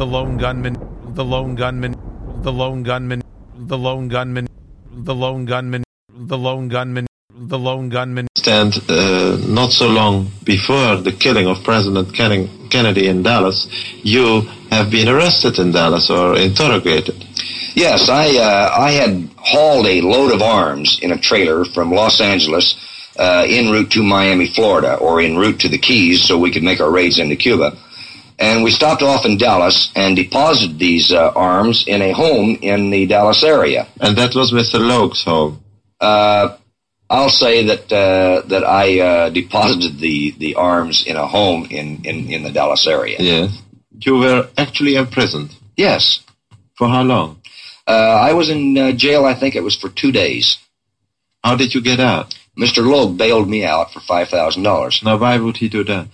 The lone gunman, the lone gunman, the lone gunman, the lone gunman, the lone gunman, the lone gunman, the lone gunman. And uh, not so long before the killing of President Kennedy in Dallas, you have been arrested in Dallas or interrogated. Yes, I uh, I had hauled a load of arms in a trailer from Los Angeles uh, en route to Miami, Florida, or en route to the Keys, so we could make our raids into Cuba. And we stopped off in Dallas and deposited these uh, arms in a home in the Dallas area. And that was Mr. Logue's home. Uh, I'll say that uh, that I uh, deposited the, the arms in a home in, in, in the Dallas area. Yes. You were actually imprisoned. Yes. For how long? Uh, I was in uh, jail. I think it was for two days. How did you get out? Mr. Logue bailed me out for five thousand dollars. Now, why would he do that?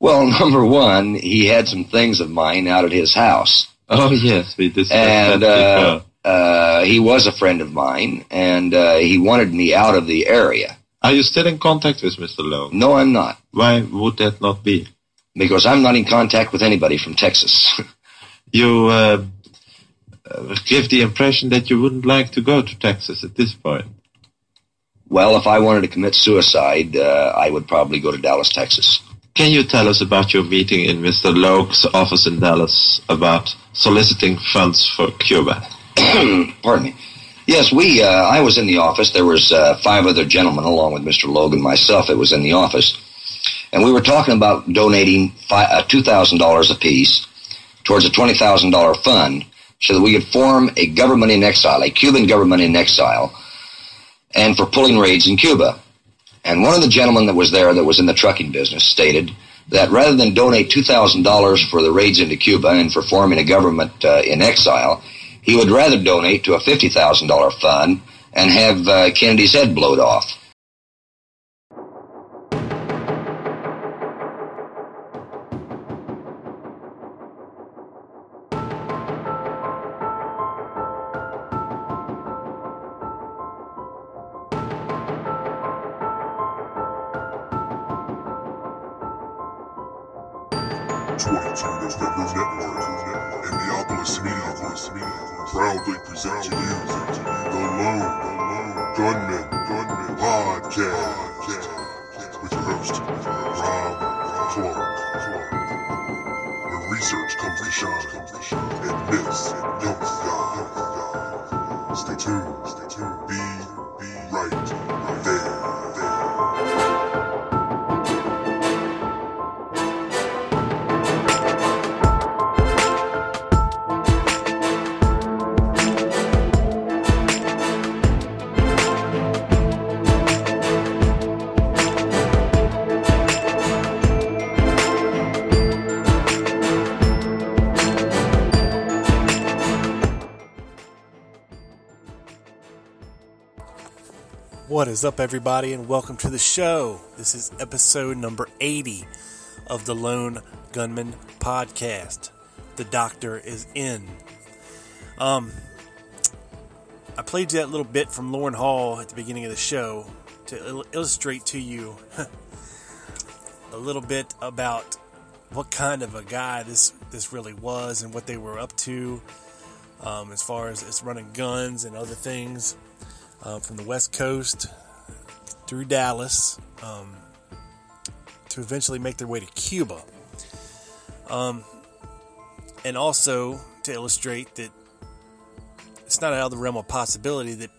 Well, number one, he had some things of mine out at his house. Oh yes, we discussed and, that uh, uh, he was a friend of mine, and uh, he wanted me out of the area. Are you still in contact with Mr. Logue? No, I'm not. Why would that not be? Because I'm not in contact with anybody from Texas. you uh, uh, give the impression that you wouldn't like to go to Texas at this point. Well, if I wanted to commit suicide, uh, I would probably go to Dallas, Texas. Can you tell us about your meeting in Mr. Logue's office in Dallas about soliciting funds for Cuba? Pardon me. Yes, we. Uh, I was in the office. There was uh, five other gentlemen, along with Mr. Logan, myself. It was in the office, and we were talking about donating five, uh, two thousand dollars apiece towards a twenty thousand dollar fund, so that we could form a government in exile, a Cuban government in exile, and for pulling raids in Cuba. And one of the gentlemen that was there, that was in the trucking business, stated that rather than donate two thousand dollars for the raids into Cuba and for forming a government uh, in exile he would rather donate to a $50,000 fund and have uh, Kennedy's head blowed off. Is up, everybody, and welcome to the show. This is episode number 80 of the Lone Gunman podcast. The doctor is in. Um, I played you that little bit from Loran Hall at the beginning of the show to il- illustrate to you a little bit about what kind of a guy this this really was and what they were up to um, as far as, as running guns and other things uh, from the West Coast through Dallas um, to eventually make their way to Cuba. Um, and also to illustrate that it's not out of the realm of possibility that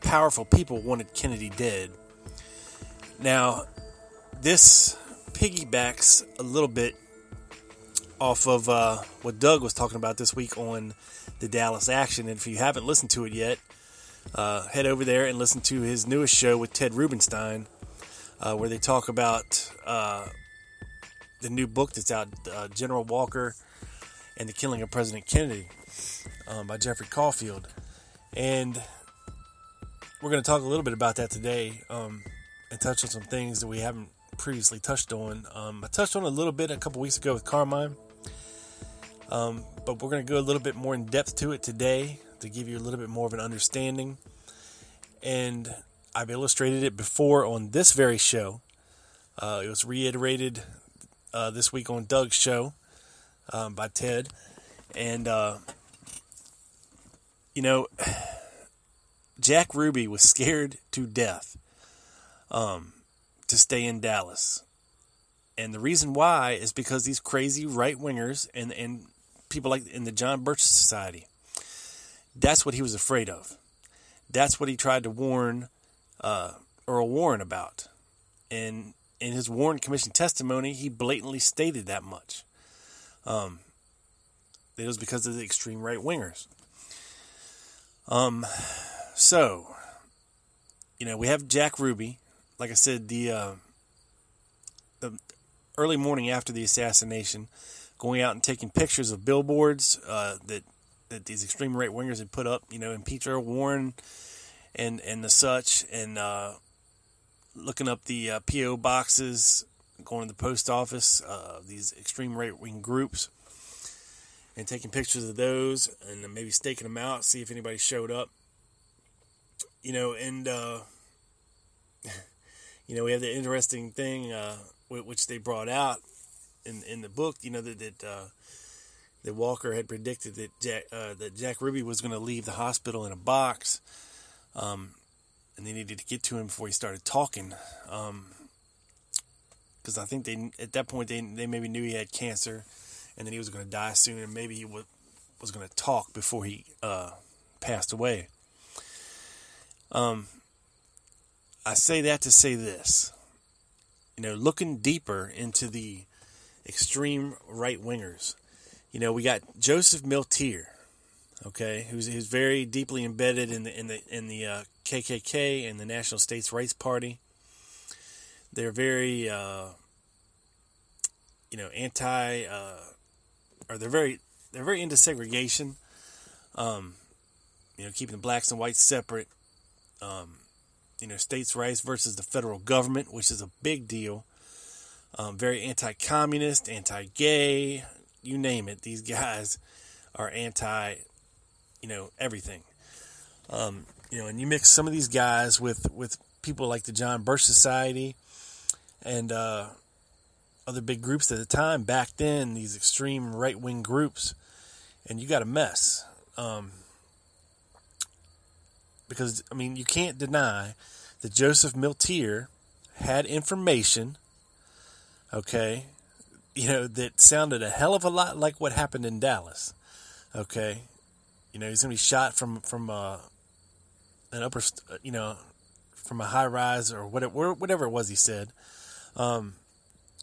powerful people wanted Kennedy dead. Now, this piggybacks a little bit off of uh, what Doug was talking about this week on the Dallas Action. And if you haven't listened to it yet, uh, head over there and listen to his newest show with Ted Rubenstein. uh, where they talk about uh, the new book that's out, uh, General Walker and the Killing of President Kennedy, um, by Jeffrey Caufield, and we're going to talk a little bit about that today um, and touch on some things that we haven't previously touched on. Um, I touched on a little bit a couple weeks ago with Carmine, um, but we're going to go a little bit more in depth to it today to give you a little bit more of an understanding. And I've illustrated it before on this very show. Uh, it was reiterated uh, this week on Doug's show um, by Ted. And, uh, you know, Jack Ruby was scared to death um, to stay in Dallas. And the reason why is because these crazy right wingers and, and people like in the John Birch Society, that's what he was afraid of. That's what he tried to warn uh, Earl Warren about. And in his Warren Commission testimony, he blatantly stated that much. Um, it was because of the extreme right wingers. Um, so, you know, we have Jack Ruby. Like I said, the uh, the early morning after the assassination, going out and taking pictures of billboards uh, that that these extreme right wingers had put up. You know, impeach Earl Warren and and the such, and uh, looking up the uh, PO boxes, going to the post office. Uh, these extreme right wing groups. And taking pictures of those, and maybe staking them out, see if anybody showed up you know, and uh, you know, we have the interesting thing uh, which they brought out in in the book. You know that that uh, that Walker had predicted that Jack uh, that Jack Ruby was going to leave the hospital in a box, um, and they needed to get to him before he started talking. because um, I think they at that point they they maybe knew he had cancer, and that he was going to die soon, and maybe he was was going to talk before he uh, passed away. Um, I say that to say this. You know, looking deeper into the extreme right wingers, you know, we got Joseph Milteer, okay, who's, who's very deeply embedded in the in the in the uh, KKK and the National States Rights Party. They're very, uh, you know, anti, uh, or they're very they're very into segregation. Um, you know, keeping the blacks and whites separate um, you know, states' rights versus the federal government, which is a big deal. Um, very anti-communist, anti-gay, you name it. These guys are anti, you know, everything. Um, you know, and you mix some of these guys with with people like the John Birch Society and uh, other big groups at the time back then. These extreme right wing groups, and you got a mess. Um, because I mean you can't deny that Joseph Milteer had information, okay, you know that sounded a hell of a lot like what happened in Dallas, okay, you know he's gonna be shot from from uh, an upper, you know, from a high rise or whatever whatever it was he said. Um,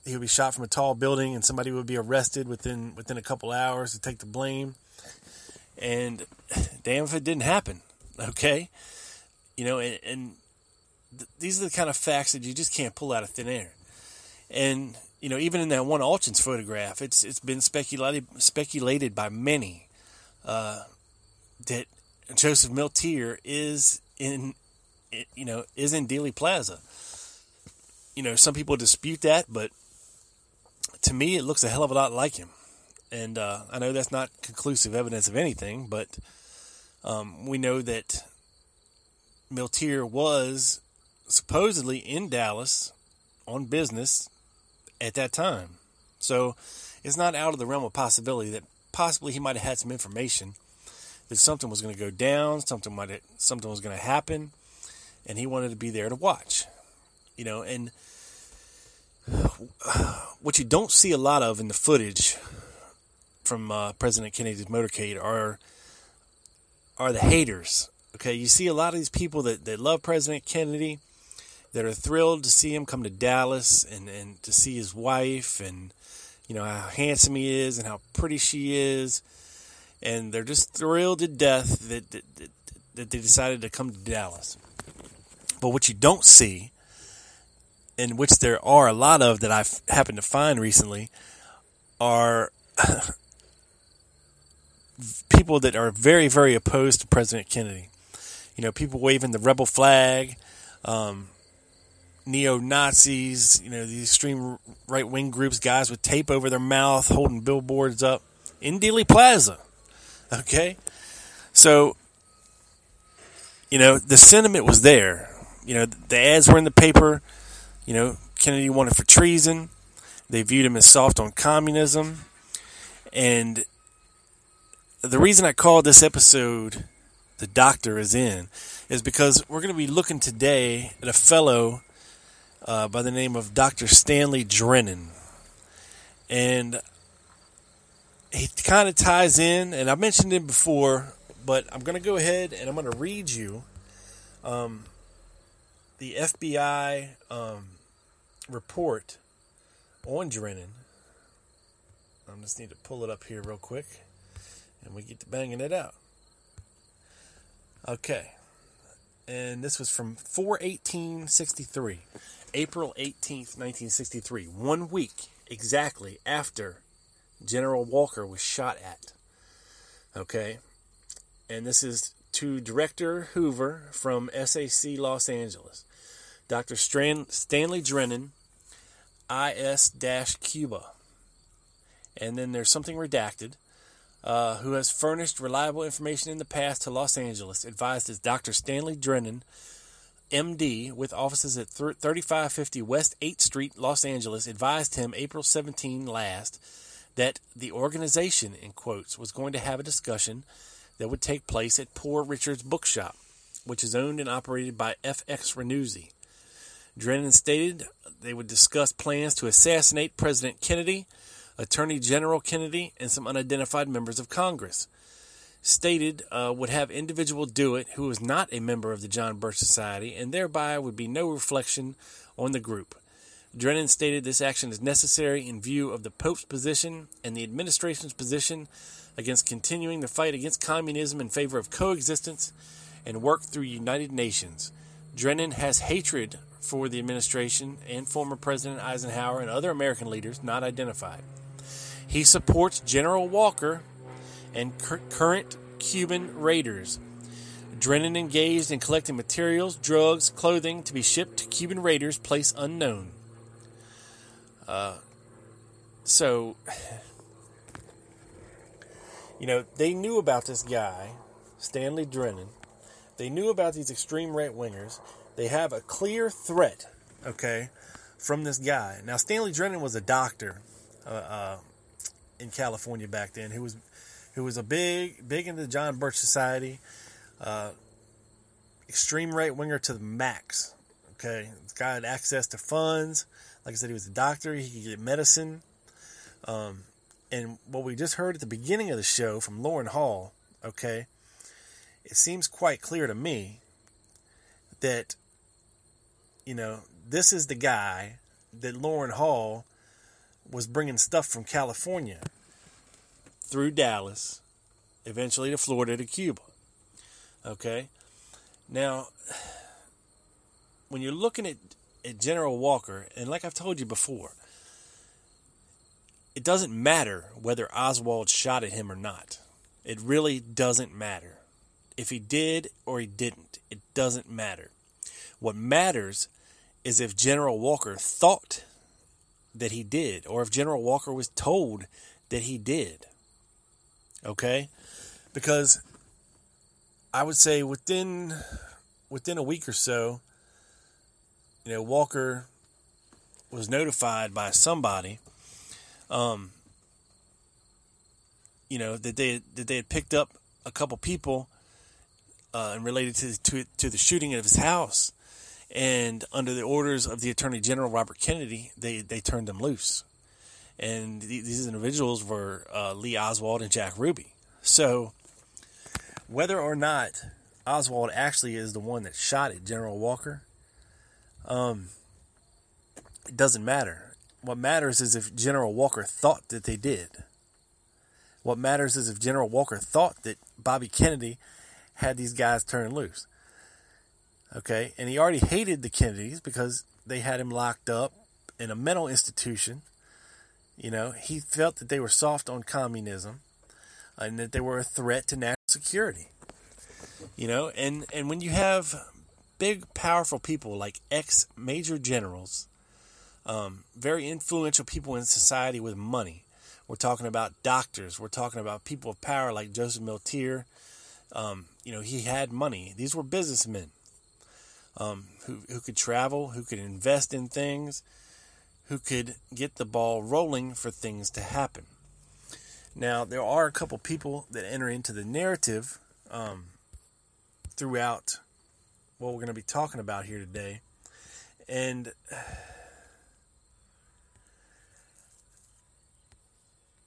he would be shot from a tall building, and somebody would be arrested within within a couple hours to take the blame. And damn if it didn't happen. Okay, you know, and, and th- these are the kind of facts that you just can't pull out of thin air. And you know, even in that one Altgens photograph, it's it's been speculated speculated by many uh, that Joseph Milteer is in, you know, is in Dealey Plaza. You know, some people dispute that, but to me, it looks a hell of a lot like him. And uh, I know that's not conclusive evidence of anything, but um, we know that Milteer was supposedly in Dallas on business at that time. So it's not out of the realm of possibility that possibly he might have had some information that something was going to go down, something might have, something was going to happen, and he wanted to be there to watch. You know, and what you don't see a lot of in the footage from uh, President Kennedy's motorcade are are the haters. Okay, you see a lot of these people that, that love President Kennedy that are thrilled to see him come to Dallas and, and to see his wife and you know how handsome he is and how pretty she is and they're just thrilled to death that, that, that, that they decided to come to Dallas. But what you don't see in which there are a lot of that I've happened to find recently, are people that are very, very opposed to President Kennedy. You know, people waving the rebel flag, um, neo Nazis, you know, these extreme right wing groups, guys with tape over their mouth, holding billboards up in Dealey Plaza. Okay? So, you know, the sentiment was there. You know, the ads were in the paper. You know, Kennedy wanted for treason. They viewed him as soft on communism. And the reason I called this episode The Doctor is In is because we're going to be looking today at a fellow uh, by the name of Dr. Stanley Drennan. And he kind of ties in, and I mentioned him before, but I'm going to go ahead and I'm going to read you um, the FBI um, report on Drennan. I just need to pull it up here real quick, and we get to banging it out. Okay, and this was from 41863, April 18th, 1963, one week exactly after General Walker was shot at. Okay, and this is to Director Hoover from SAC Los Angeles. Dr. Stran- Stanley Drennan, IS Cuba. And then there's something redacted. Uh, who has furnished reliable information in the past to Los Angeles, advised as Dr. Stanley Drennan, MD, with offices at 3550 West 8th Street, Los Angeles, advised him April 17 last that the organization, in quotes, was going to have a discussion that would take place at Poor Richard's Bookshop, which is owned and operated by FX Ranuzzi. Drennan stated they would discuss plans to assassinate President Kennedy, Attorney General Kennedy, and some unidentified members of Congress. Stated uh, would have individual do it who was not a member of the John Birch Society, and thereby would be no reflection on the group. Drennan stated this action is necessary in view of the Pope's position and the administration's position against continuing the fight against communism in favor of coexistence and work through United Nations. Drennan has hatred for the administration and former President Eisenhower and other American leaders not identified. He supports General Walker and cur- current Cuban raiders. Drennan engaged in collecting materials, drugs, clothing to be shipped to Cuban raiders, place unknown. Uh, so you know, they knew about this guy, Stanley Drennan. They knew about these extreme right wingers. They have a clear threat, okay, from this guy. Now, Stanley Drennan was a doctor uh, uh, in California back then who was who was a big, big into the John Birch Society, uh, extreme right winger to the max. Okay, this guy had access to funds. Like I said, he was a doctor. He could get medicine. Um, and what we just heard at the beginning of the show from Loran Hall, okay, it seems quite clear to me that, you know, this is the guy that Loran Hall was bringing stuff from California through Dallas, eventually to Florida to Cuba. Okay? Now, when you're looking at, at General Walker, and like I've told you before, it doesn't matter whether Oswald shot at him or not. It really doesn't matter. If he did or he didn't, it doesn't matter. What matters is if General Walker thought that he did, or if General Walker was told that he did. Okay? Because I would say within within a week or so, you know, Walker was notified by somebody um, you know that they that they had picked up a couple people uh, and related to, to to the shooting of his house, and under the orders of the Attorney General Robert Kennedy, they they turned them loose, and these individuals were uh, Lee Oswald and Jack Ruby. So, whether or not Oswald actually is the one that shot at General Walker, um, it doesn't matter. What matters is if General Walker thought that they did. What matters is if General Walker thought that Bobby Kennedy had these guys turned loose. Okay, and he already hated the Kennedys because they had him locked up in a mental institution. You know, he felt that they were soft on communism and that they were a threat to national security. You know, and, and when you have big, powerful people like ex major generals, um, very influential people in society with money, we're talking about doctors, we're talking about people of power like Joseph Milteer. Um, you know, he had money. These were businessmen um, who, who could travel, who could invest in things, who could get the ball rolling for things to happen. Now, there are a couple people that enter into the narrative um, throughout what we're going to be talking about here today. And,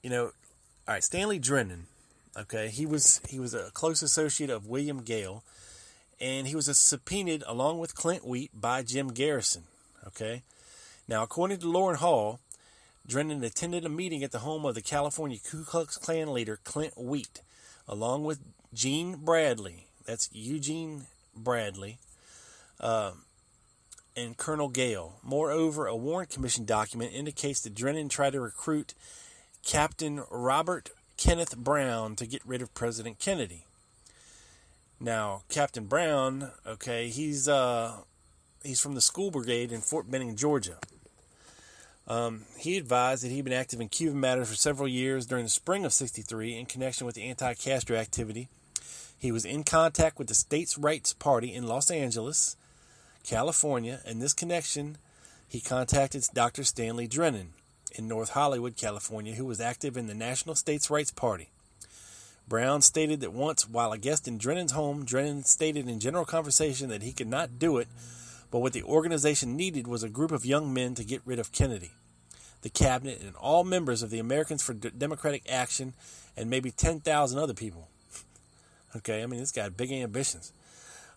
you know, all right, Stanley Drennan, okay, he was he was a close associate of William Gale, and he was subpoenaed along with Clint Wheat by Jim Garrison, okay. Now, according to Loran Hall, Drennan attended a meeting at the home of the California Ku Klux Klan leader Clint Wheat, along with Gene Bradley. That's Eugene Bradley. Uh, and Colonel Gale. Moreover, a Warren Commission document indicates that Drennan tried to recruit Captain Robert Kenneth Brown to get rid of President Kennedy. Now, Captain Brown, okay, he's uh, he's from the School Brigade in Fort Benning, Georgia. Um, he advised that he'd been active in Cuban matters for several years during the spring of 63 in connection with the anti Castro activity. He was in contact with the States' Rights Party in Los Angeles, California. In this connection, he contacted Dr. Stanley Drennan in North Hollywood, California, who was active in the National States' Rights Party. Brown stated that once, while a guest in Drennan's home, Drennan stated in general conversation that he could not do it but what the organization needed was a group of young men to get rid of Kennedy. The cabinet and all members of the Americans for D- Democratic Action and maybe 10,000 other people. okay, I mean, this guy had big ambitions.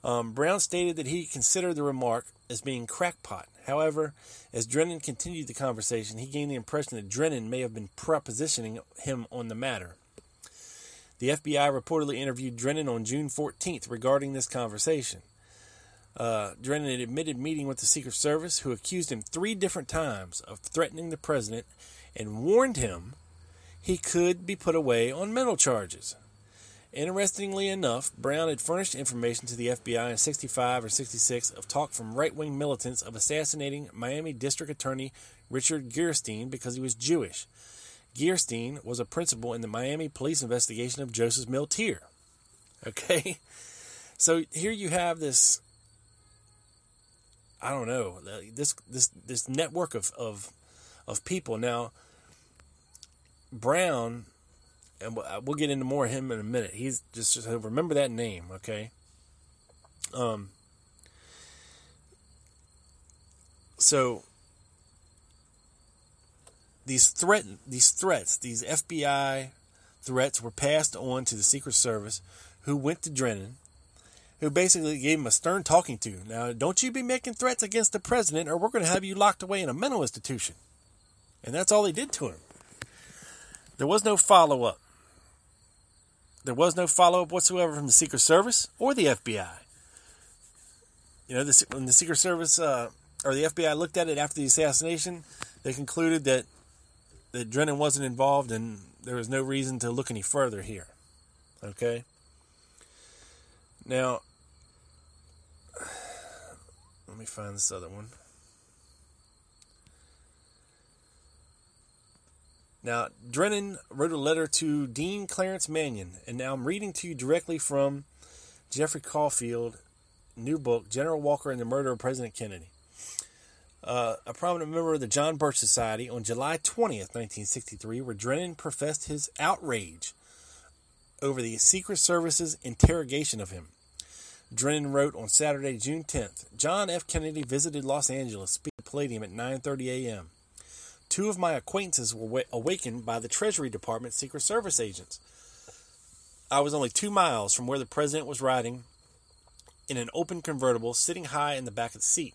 Um, Brown stated that he considered the remark as being crackpot. However, as Drennan continued the conversation, he gained the impression that Drennan may have been propositioning him on the matter. The FBI reportedly interviewed Drennan on June 14th regarding this conversation. Uh, during an admitted meeting with the Secret Service, who accused him three different times of threatening the president and warned him he could be put away on mental charges. Interestingly enough, Brown had furnished information to the FBI in 65 or 66 of talk from right wing militants of assassinating Miami District Attorney Richard Gerstein because he was Jewish. Gerstein was a principal in the Miami police investigation of Joseph Milteer. Okay? So here you have this I don't know this this this network of of of people. Now, Brown, and we'll get into more of him in a minute. He's just, just remember that name, okay? Um. So these threat these threats, these FBI threats were passed on to the Secret Service, who went to Drennan who basically gave him a stern talking to. Now, don't you be making threats against the president, or we're going to have you locked away in a mental institution. And that's all they did to him. There was no follow up. There was no follow up whatsoever from the Secret Service or the FBI. You know, the, when the Secret Service uh, or the FBI looked at it after the assassination, they concluded that that Drennan wasn't involved, and there was no reason to look any further here. Okay. Now, me find this other one. Now, Drennan wrote a letter to Dean Clarence Mannion, and now I'm reading to you directly from Jeffrey Caufield, new book, General Walker and the Murder of President Kennedy. Uh, a prominent member of the John Birch Society on July 20th, 1963, where Drennan professed his outrage over the Secret Service's interrogation of him. Drennan wrote on Saturday, June 10th, John F. Kennedy visited Los Angeles, speak at Palladium at 9:30 a.m. Two of my acquaintances were awakened by the Treasury Department Secret Service agents. I was only two miles from where the president was riding in an open convertible, sitting high in the back of the seat.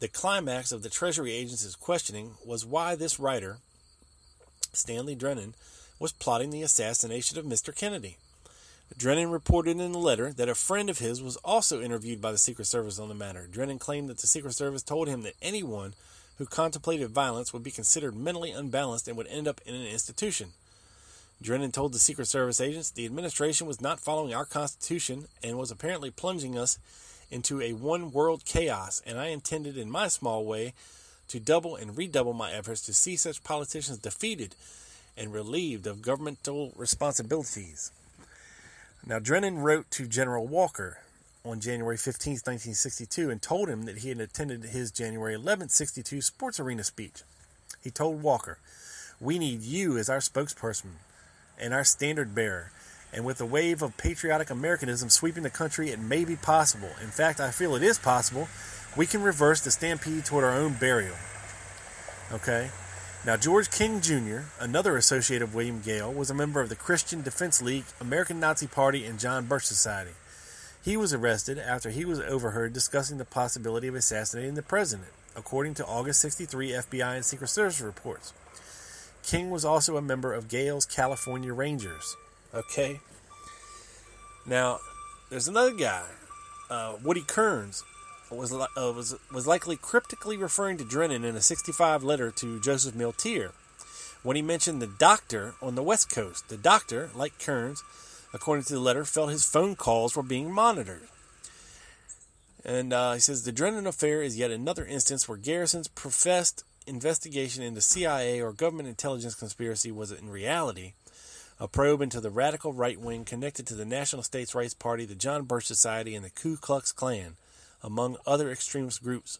The climax of the Treasury agents' questioning was why this writer, Stanley Drennan, was plotting the assassination of Mr. Kennedy. Drennan reported in the letter that a friend of his was also interviewed by the Secret Service on the matter. Drennan claimed that the Secret Service told him that anyone who contemplated violence would be considered mentally unbalanced and would end up in an institution. Drennan told the Secret Service agents the administration was not following our Constitution and was apparently plunging us into a one world chaos, and I intended, in my small way, to double and redouble my efforts to see such politicians defeated and relieved of governmental responsibilities. Now, Drennan wrote to General Walker on January 15, 1962, and told him that he had attended his January 11, 62 sports arena speech. He told Walker, We need you as our spokesperson and our standard bearer. And with a wave of patriotic Americanism sweeping the country, it may be possible. In fact, I feel it is possible. We can reverse the stampede toward our own burial. Okay? Now, George King Jr., another associate of William Gale, was a member of the Christian Defense League, American Nazi Party, and John Birch Society. He was arrested after he was overheard discussing the possibility of assassinating the president, according to August 63 FBI and Secret Service reports. King was also a member of Gale's California Rangers. Okay? Now, there's another guy, uh, Woody Kearns, was, uh, was, was likely cryptically referring to Drennan in a 65 letter to Joseph Milteer when he mentioned the doctor on the West Coast. The doctor, like Kearns, according to the letter, felt his phone calls were being monitored. And uh, he says the Drennan affair is yet another instance where Garrison's professed investigation into CIA or government intelligence conspiracy was in reality a probe into the radical right wing connected to the National States Rights Party, the John Birch Society, and the Ku Klux Klan, among other extremist groups.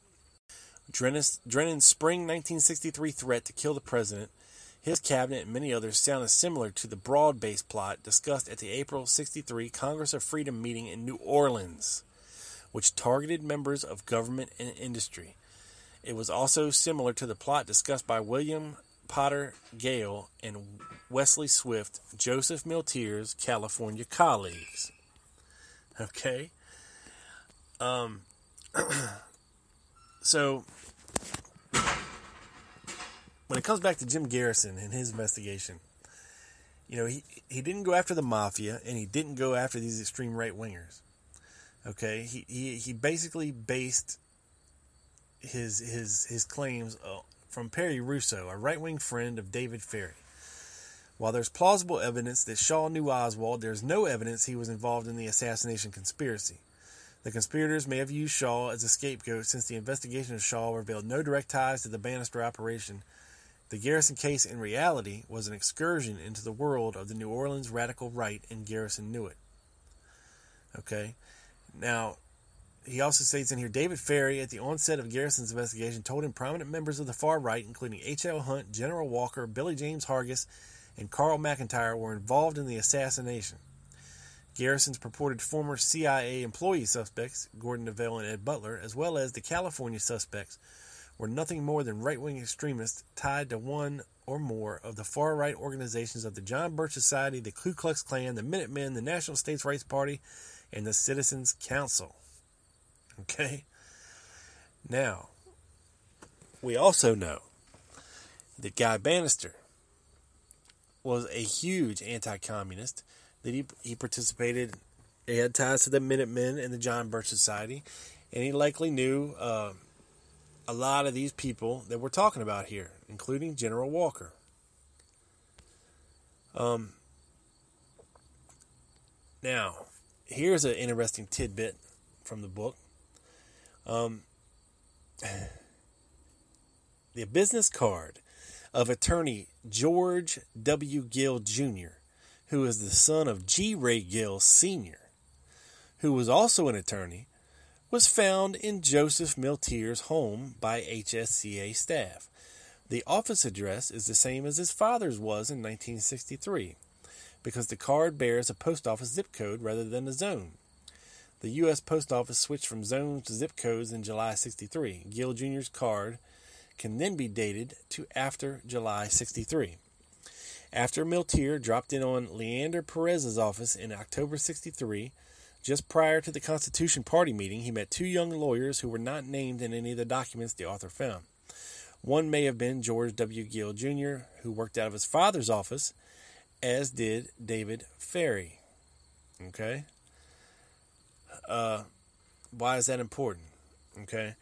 Drennan's, Drennan's spring 1963 threat to kill the president, his cabinet, and many others sounded similar to the broad based plot discussed at the April 63 Congress of Freedom meeting in New Orleans, which targeted members of government and industry. It was also similar to the plot discussed by William Potter Gale and Wesley Swift, Joseph Milteer's California colleagues. Okay? Um, so, when it comes back to Jim Garrison and his investigation, you know, he, he didn't go after the mafia and he didn't go after these extreme right wingers. Okay? He, he, he basically based his his his claims uh, from Perry Russo, a right wing friend of David Ferrie. While there's plausible evidence that Shaw knew Oswald, there's no evidence he was involved in the assassination conspiracy. The conspirators may have used Shaw as a scapegoat since the investigation of Shaw revealed no direct ties to the Banister operation. The Garrison case, in reality, was an excursion into the world of the New Orleans radical right, and Garrison knew it. Okay? Now, he also states in here David Ferrie, at the onset of Garrison's investigation, told him prominent members of the far right, including H.L. Hunt, General Walker, Billy James Hargis, and Carl McIntire, were involved in the assassination. Garrison's purported former CIA employee suspects, Gordon Novel and Ed Butler, as well as the California suspects, were nothing more than right wing extremists tied to one or more of the far right organizations of the John Birch Society, the Ku Klux Klan, the Minutemen, the National States Rights Party, and the Citizens Council. Okay? Now, we also know that Guy Banister was a huge anti communist, that he, he participated, he had ties to the Minutemen and the John Birch Society, and he likely knew uh, a lot of these people that we're talking about here, including General Walker. Um, now, here's an interesting tidbit from the book. Um, the business card of attorney George W. Gill Jr., who is the son of G. Ray Gill Sr., who was also an attorney, was found in Joseph Milteer's home by HSCA staff. The office address is the same as his father's was in 1963 because the card bears a post office zip code rather than a zone. The U.S. Post Office switched from zones to zip codes in July 63. Gill Jr.'s card can then be dated to after July 63. After Milteer dropped in on Leander Perez's office in October 63, just prior to the Constitution Party meeting, he met two young lawyers who were not named in any of the documents the author found. One may have been George W. Gill Jr., who worked out of his father's office, as did David Ferrie. Okay. Uh, why is that important? Okay.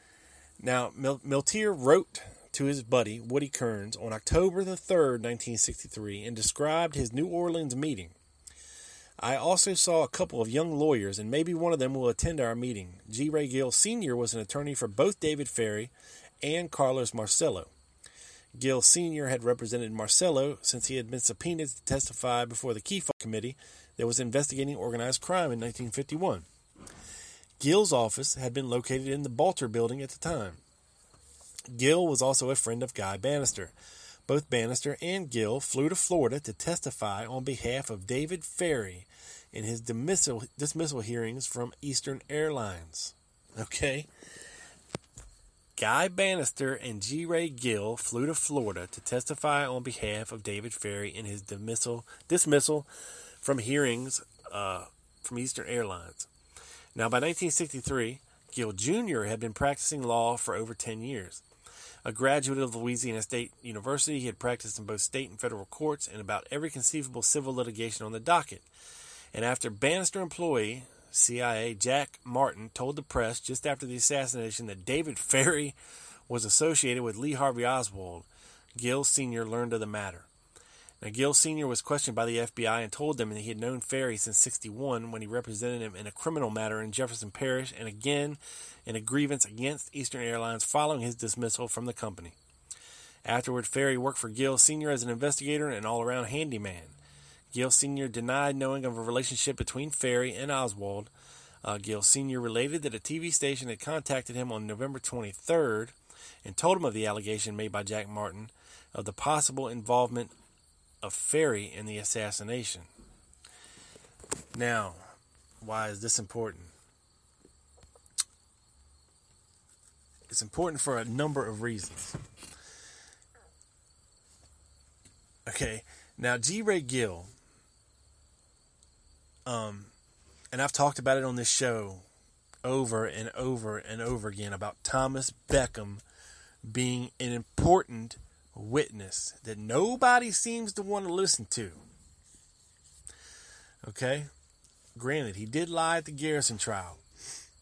Now, Mil- Milteer wrote to his buddy Woody Kearns on October the 3rd, 1963, and described his New Orleans meeting. I also saw a couple of young lawyers, and maybe one of them will attend our meeting. G. Ray Gill Sr. was an attorney for both David Ferrie and Carlos Marcello. Gill Sr. had represented Marcello since he had been subpoenaed to testify before the Key Committee that was investigating organized crime in 1951. Gill's office had been located in the Balter building at the time. Gill was also a friend of Guy Banister. Both Banister and Gill flew to Florida to testify on behalf of David Ferrie in his dismissal, dismissal hearings from Eastern Airlines. Okay? Guy Banister and G. Ray Gill flew to Florida to testify on behalf of David Ferrie in his dismissal, dismissal from hearings uh, from Eastern Airlines. Now, by 1963, Gill Jr. had been practicing law for over 10 years. A graduate of Louisiana State University, he had practiced in both state and federal courts and about every conceivable civil litigation on the docket. And after Banister employee CIA Jack Martin told the press just after the assassination that David Ferrie was associated with Lee Harvey Oswald, Gill Sr. learned of the matter. Now, Gill Sr. was questioned by the FBI and told them that he had known Ferrie since 61 when he represented him in a criminal matter in Jefferson Parish and again in a grievance against Eastern Airlines following his dismissal from the company. Afterward, Ferrie worked for Gill Sr. as an investigator and all around handyman. Gill Sr. denied knowing of a relationship between Ferrie and Oswald. Uh, Gill Sr. related that a TV station had contacted him on November 23rd and told him of the allegation made by Jack Martin of the possible involvement of Ferrie in the assassination. Now, why is this important? It's important for a number of reasons. Okay, now G. Ray Gill, um, and I've talked about it on this show over and over and over again about Thomas Beckham being an important witness that nobody seems to want to listen to. Okay? Granted, he did lie at the Garrison trial.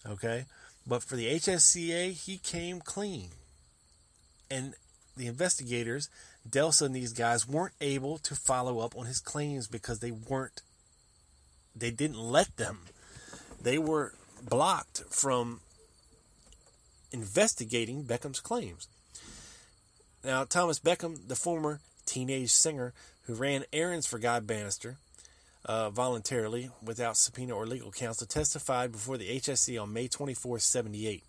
Okay? But for the HSCA, he came clean. And the investigators, Delsa and these guys, weren't able to follow up on his claims because they weren't, they didn't let them. They were blocked from investigating Beckham's claims. Now, Thomas Beckham, the former teenage singer who ran errands for Guy Banister uh, voluntarily without subpoena or legal counsel, testified before the HSC on May 24, 78.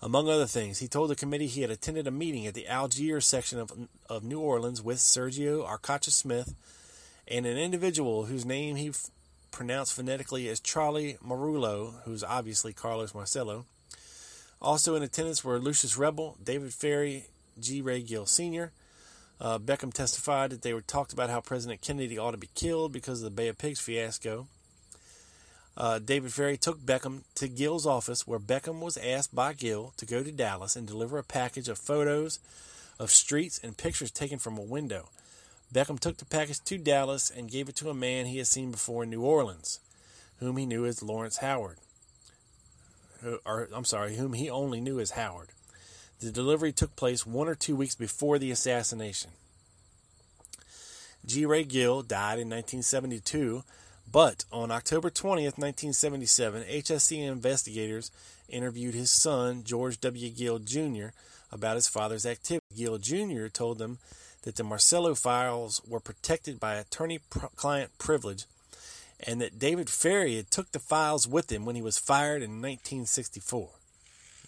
Among other things, he told the committee he had attended a meeting at the Algiers section of, of New Orleans with Sergio Arcacha Smith and an individual whose name he f- pronounced phonetically as Charlie Marullo, who's obviously Carlos Marcello. Also in attendance were Lucius Rebel, David Ferrie, G. Ray Gill Sr. Uh, Beckham testified that they were talked about how President Kennedy ought to be killed because of the Bay of Pigs fiasco. Uh, David Ferrie took Beckham to Gill's office, where Beckham was asked by Gill to go to Dallas and deliver a package of photos of streets and pictures taken from a window. Beckham took the package to Dallas and gave it to a man he had seen before in New Orleans, whom he knew as Lawrence Howard. Or, I'm sorry, whom he only knew as Howard. The delivery took place one or two weeks before the assassination. G. Ray Gill died in 1972, but on October 20th, 1977, HSC investigators interviewed his son, George W. Gill Jr., about his father's activity. Gill Jr. told them that the Marcello files were protected by attorney-client privilege and that David Ferrie had took the files with him when he was fired in 1964.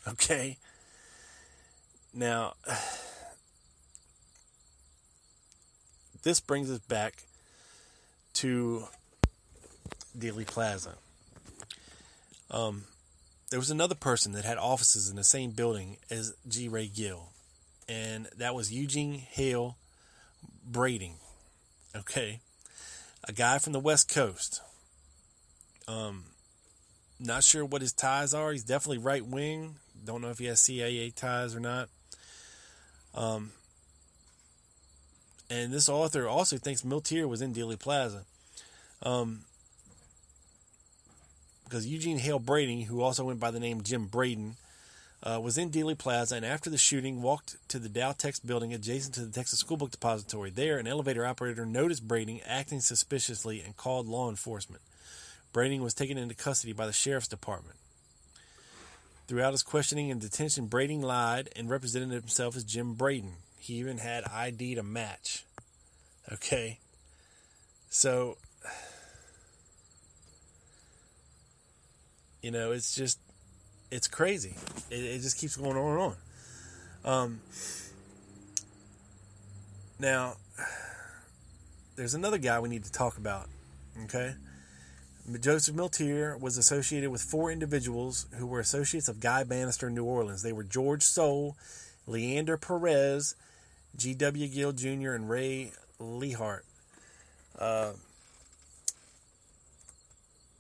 Okay? Now, this brings us back to Dealey Plaza. Um, there was another person that had offices in the same building as G. Ray Gill, and that was Eugene Hale Brading. Okay, a guy from the West Coast. Um, not sure what his ties are. He's definitely right wing. Don't know if he has CIA ties or not. Um, and this author also thinks Milteer was in Dealey Plaza. Um, because Eugene Hale Brading, who also went by the name Jim Braden, uh, was in Dealey Plaza and after the shooting walked to the Dal-Tex building adjacent to the Texas School Book Depository. There, an elevator operator noticed Brading acting suspiciously and called law enforcement. Brading was taken into custody by the sheriff's department. Throughout his questioning and detention, Brading lied and represented himself as Jim Braden. He even had ID to match. Okay. So, you know, it's just, it's crazy. It, it just keeps going on and on. Um, now, there's another guy we need to talk about. Okay. Joseph Milteer was associated with four individuals who were associates of Guy Banister in New Orleans. They were George Soule, Leander Perez, G.W. Gill Jr., and Ray Lehart. Uh,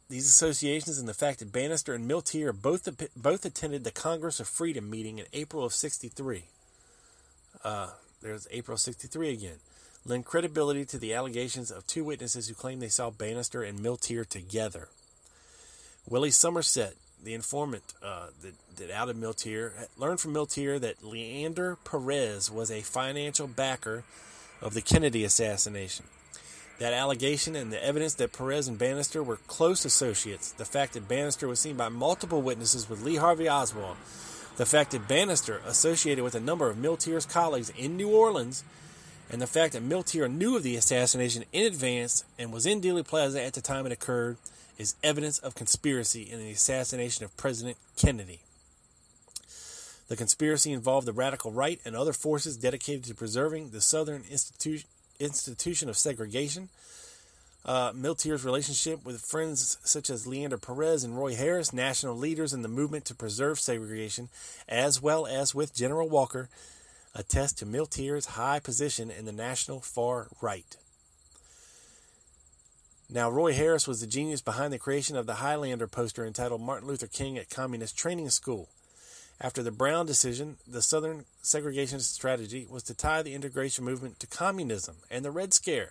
these associations and the fact that Banister and Milteer both both attended the Congress of Freedom meeting in April of '63. Uh, there's April '63 again lend credibility to the allegations of two witnesses who claim they saw Banister and Milteer together. Willie Somerset, the informant uh, that, that outed Milteer, learned from Milteer that Leander Perez was a financial backer of the Kennedy assassination. That allegation and the evidence that Perez and Banister were close associates, the fact that Banister was seen by multiple witnesses with Lee Harvey Oswald, the fact that Banister associated with a number of Milteer's colleagues in New Orleans, and the fact that Milteer knew of the assassination in advance and was in Dealey Plaza at the time it occurred is evidence of conspiracy in the assassination of President Kennedy. The conspiracy involved the radical right and other forces dedicated to preserving the Southern institu- institution of segregation. Uh, Milteer's relationship with friends such as Leander Perez and Roy Harris, national leaders in the movement to preserve segregation, as well as with General Walker, attest to Milteer's high position in the national far right. Now, Roy Harris was the genius behind the creation of the Highlander poster entitled Martin Luther King at Communist Training School. After the Brown decision, the Southern segregationist strategy was to tie the integration movement to communism and the Red Scare.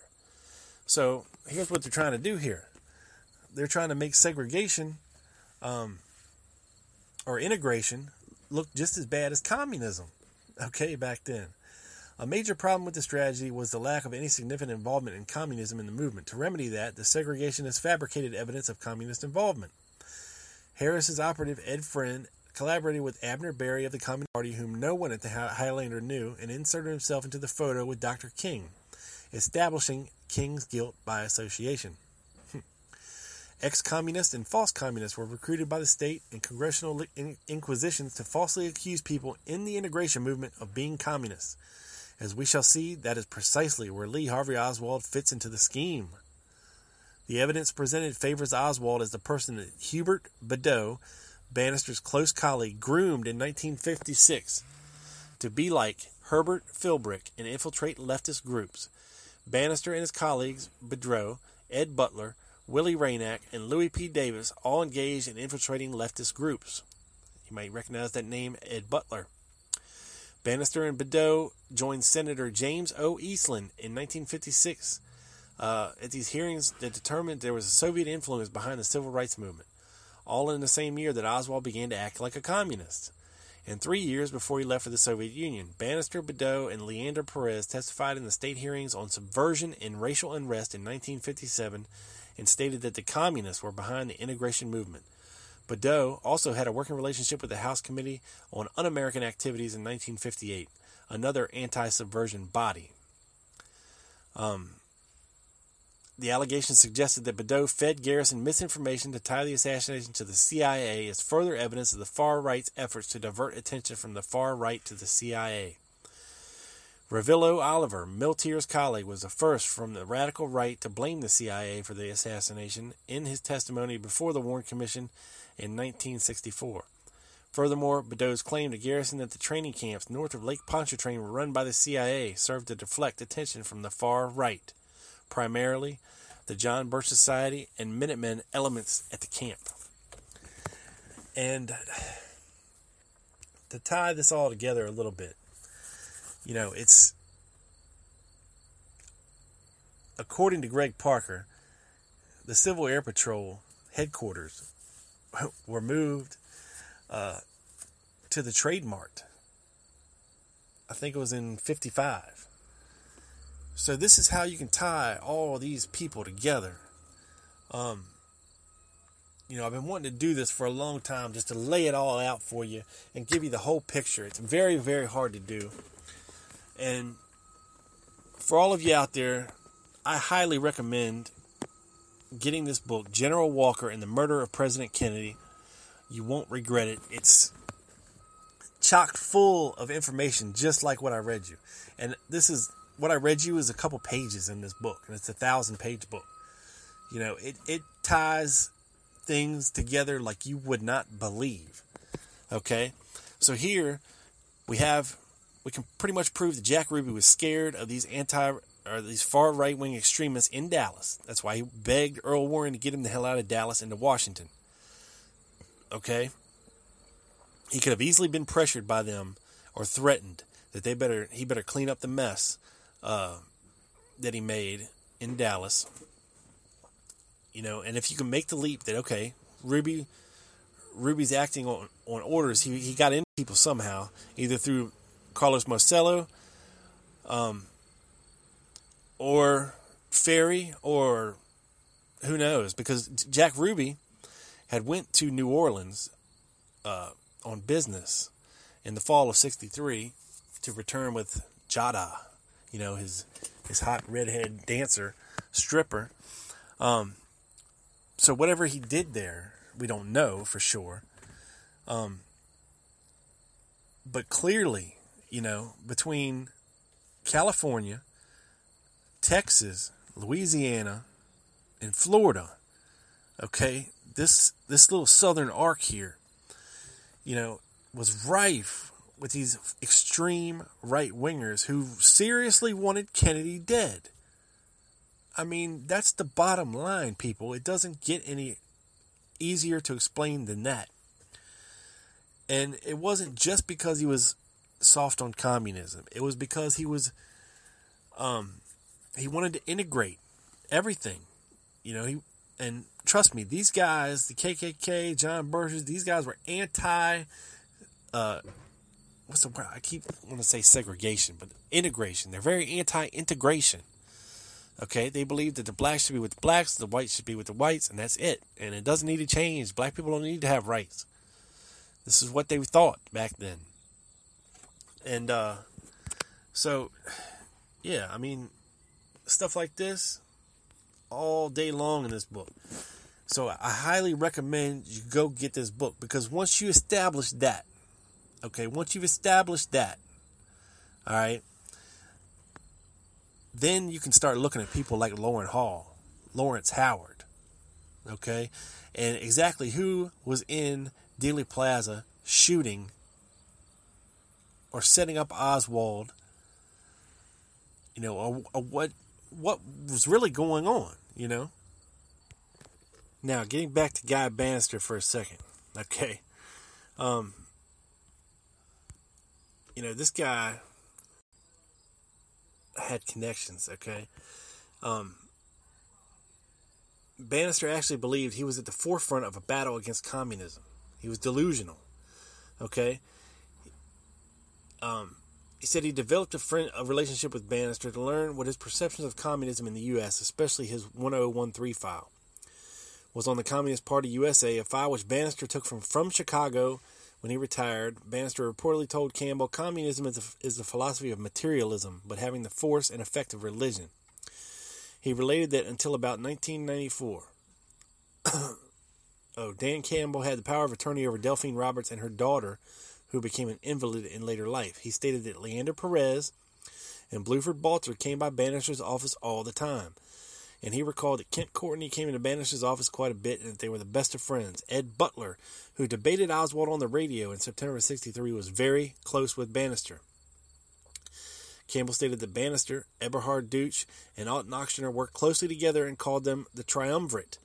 So, here's what they're trying to do here they're trying to make segregation um, or integration look just as bad as communism okay, back then. A major problem with the strategy was the lack of any significant involvement in communism in the movement. To remedy that, the segregationists fabricated evidence of communist involvement. Harris's operative Ed Friend collaborated with Abner Berry of the Communist Party, whom no one at the Highlander knew, and inserted himself into the photo with Dr. King, establishing King's guilt by association. Ex communists and false communists were recruited by the state and congressional inquisitions to falsely accuse people in the integration movement of being communists. As we shall see, that is precisely where Lee Harvey Oswald fits into the scheme. The evidence presented favors Oswald as the person that Hubert Badeaux, Banister's close colleague, groomed in 1956 to be like Herbert Philbrick and infiltrate leftist groups. Banister and his colleagues, Badeaux, Ed Butler, Willie Rainach, and Louis P. Davis all engaged in infiltrating leftist groups. You might recognize that name, Ed Butler. Banister and Badeaux joined Senator James O. Eastland in 1956 uh, at these hearings that determined there was a Soviet influence behind the civil rights movement, all in the same year that Oswald began to act like a communist. And three years before he left for the Soviet Union, Banister, Badeaux, and Leander Perez testified in the state hearings on subversion and racial unrest in 1957 and stated that the communists were behind the integration movement. Badeaux also had a working relationship with the House Committee on Un American Activities in 1958, another anti subversion body. Um, the allegations suggested that Badeaux fed Garrison misinformation to tie the assassination to the CIA as further evidence of the far right's efforts to divert attention from the far right to the CIA. Revilo Oliver, Milteer's colleague, was the first from the radical right to blame the CIA for the assassination in his testimony before the Warren Commission in 1964. Furthermore, Badeaux's claim to Garrison that the training camps north of Lake Pontchartrain were run by the CIA served to deflect attention from the far right, primarily the John Birch Society and Minutemen elements at the camp. And to tie this all together a little bit, you know, it's according to Greg Parker, the Civil Air Patrol headquarters were moved uh, to the Trade Mart. I think it was in 55. So this is how you can tie all these people together. Um, you know, I've been wanting to do this for a long time just to lay it all out for you and give you the whole picture. It's very, very hard to do. And for all of you out there, I highly recommend getting this book, General Walker and the Murder of President Kennedy. You won't regret it. It's chock full of information, just like what I read you. And this is what I read you is a couple pages in this book, and it's a thousand page book. You know, it, it ties things together like you would not believe. Okay? So here we have we can pretty much prove that Jack Ruby was scared of these anti or these far right wing extremists in Dallas. That's why he begged Earl Warren to get him the hell out of Dallas into Washington. Okay? He could have easily been pressured by them or threatened that they better he better clean up the mess uh, that he made in Dallas. You know, and if you can make the leap that okay, Ruby Ruby's acting on, on orders, he he got in people somehow, either through Carlos Marcello, um, or Ferrie, or who knows? Because Jack Ruby had went to New Orleans uh, on business in the fall of '63 to return with Jada, you know his his hot redhead dancer stripper. Um, so whatever he did there, we don't know for sure. Um, but clearly, you know, between California, Texas, Louisiana, and Florida, okay, this this little southern arc here, you know, was rife with these extreme right wingers who seriously wanted Kennedy dead. I mean, that's the bottom line, people. It doesn't get any easier to explain than that. And it wasn't just because he was soft on communism. It was because he was um he wanted to integrate everything. You know, he and trust me, these guys, the KKK, John Birches, these guys were anti uh what's the word? I keep want to say segregation, but integration. They're very anti-integration. Okay, they believe that the blacks should be with the blacks, the whites should be with the whites, and that's it. And it doesn't need to change. Black people don't need to have rights. This is what they thought back then. And uh, so, yeah, I mean, stuff like this all day long in this book. So I highly recommend you go get this book because once you establish that, okay, once you've established that, all right, then you can start looking at people like Loran Hall, Lawrence Howard, okay, and exactly who was in Dealey Plaza shooting or setting up Oswald, you know, or, or what what was really going on, you know. Now, getting back to Guy Banister for a second, okay. Um, you know, this guy had connections, okay? Um, Banister actually believed he was at the forefront of a battle against communism. He was delusional, okay? Um, he said he developed a friend a relationship with Banister to learn what his perceptions of communism in the U.S., especially his 1013 file, was on the Communist Party USA, a file which Banister took from from Chicago when he retired. Banister reportedly told Campbell, "Communism is the, is the philosophy of materialism, but having the force and effect of religion." He related that until about 1994. oh, Dan Campbell had the power of attorney over Delphine Roberts and her daughter who became an invalid in later life. He stated that Leander Perez and Bluford Balter came by Banister's office all the time. And he recalled that Kent Courtney came into Banister's office quite a bit and that they were the best of friends. Ed Butler, who debated Oswald on the radio in September of 63, was very close with Banister. Campbell stated that Banister, Eberhard Deutsch, and Alton Ochsner worked closely together and called them the Triumvirate.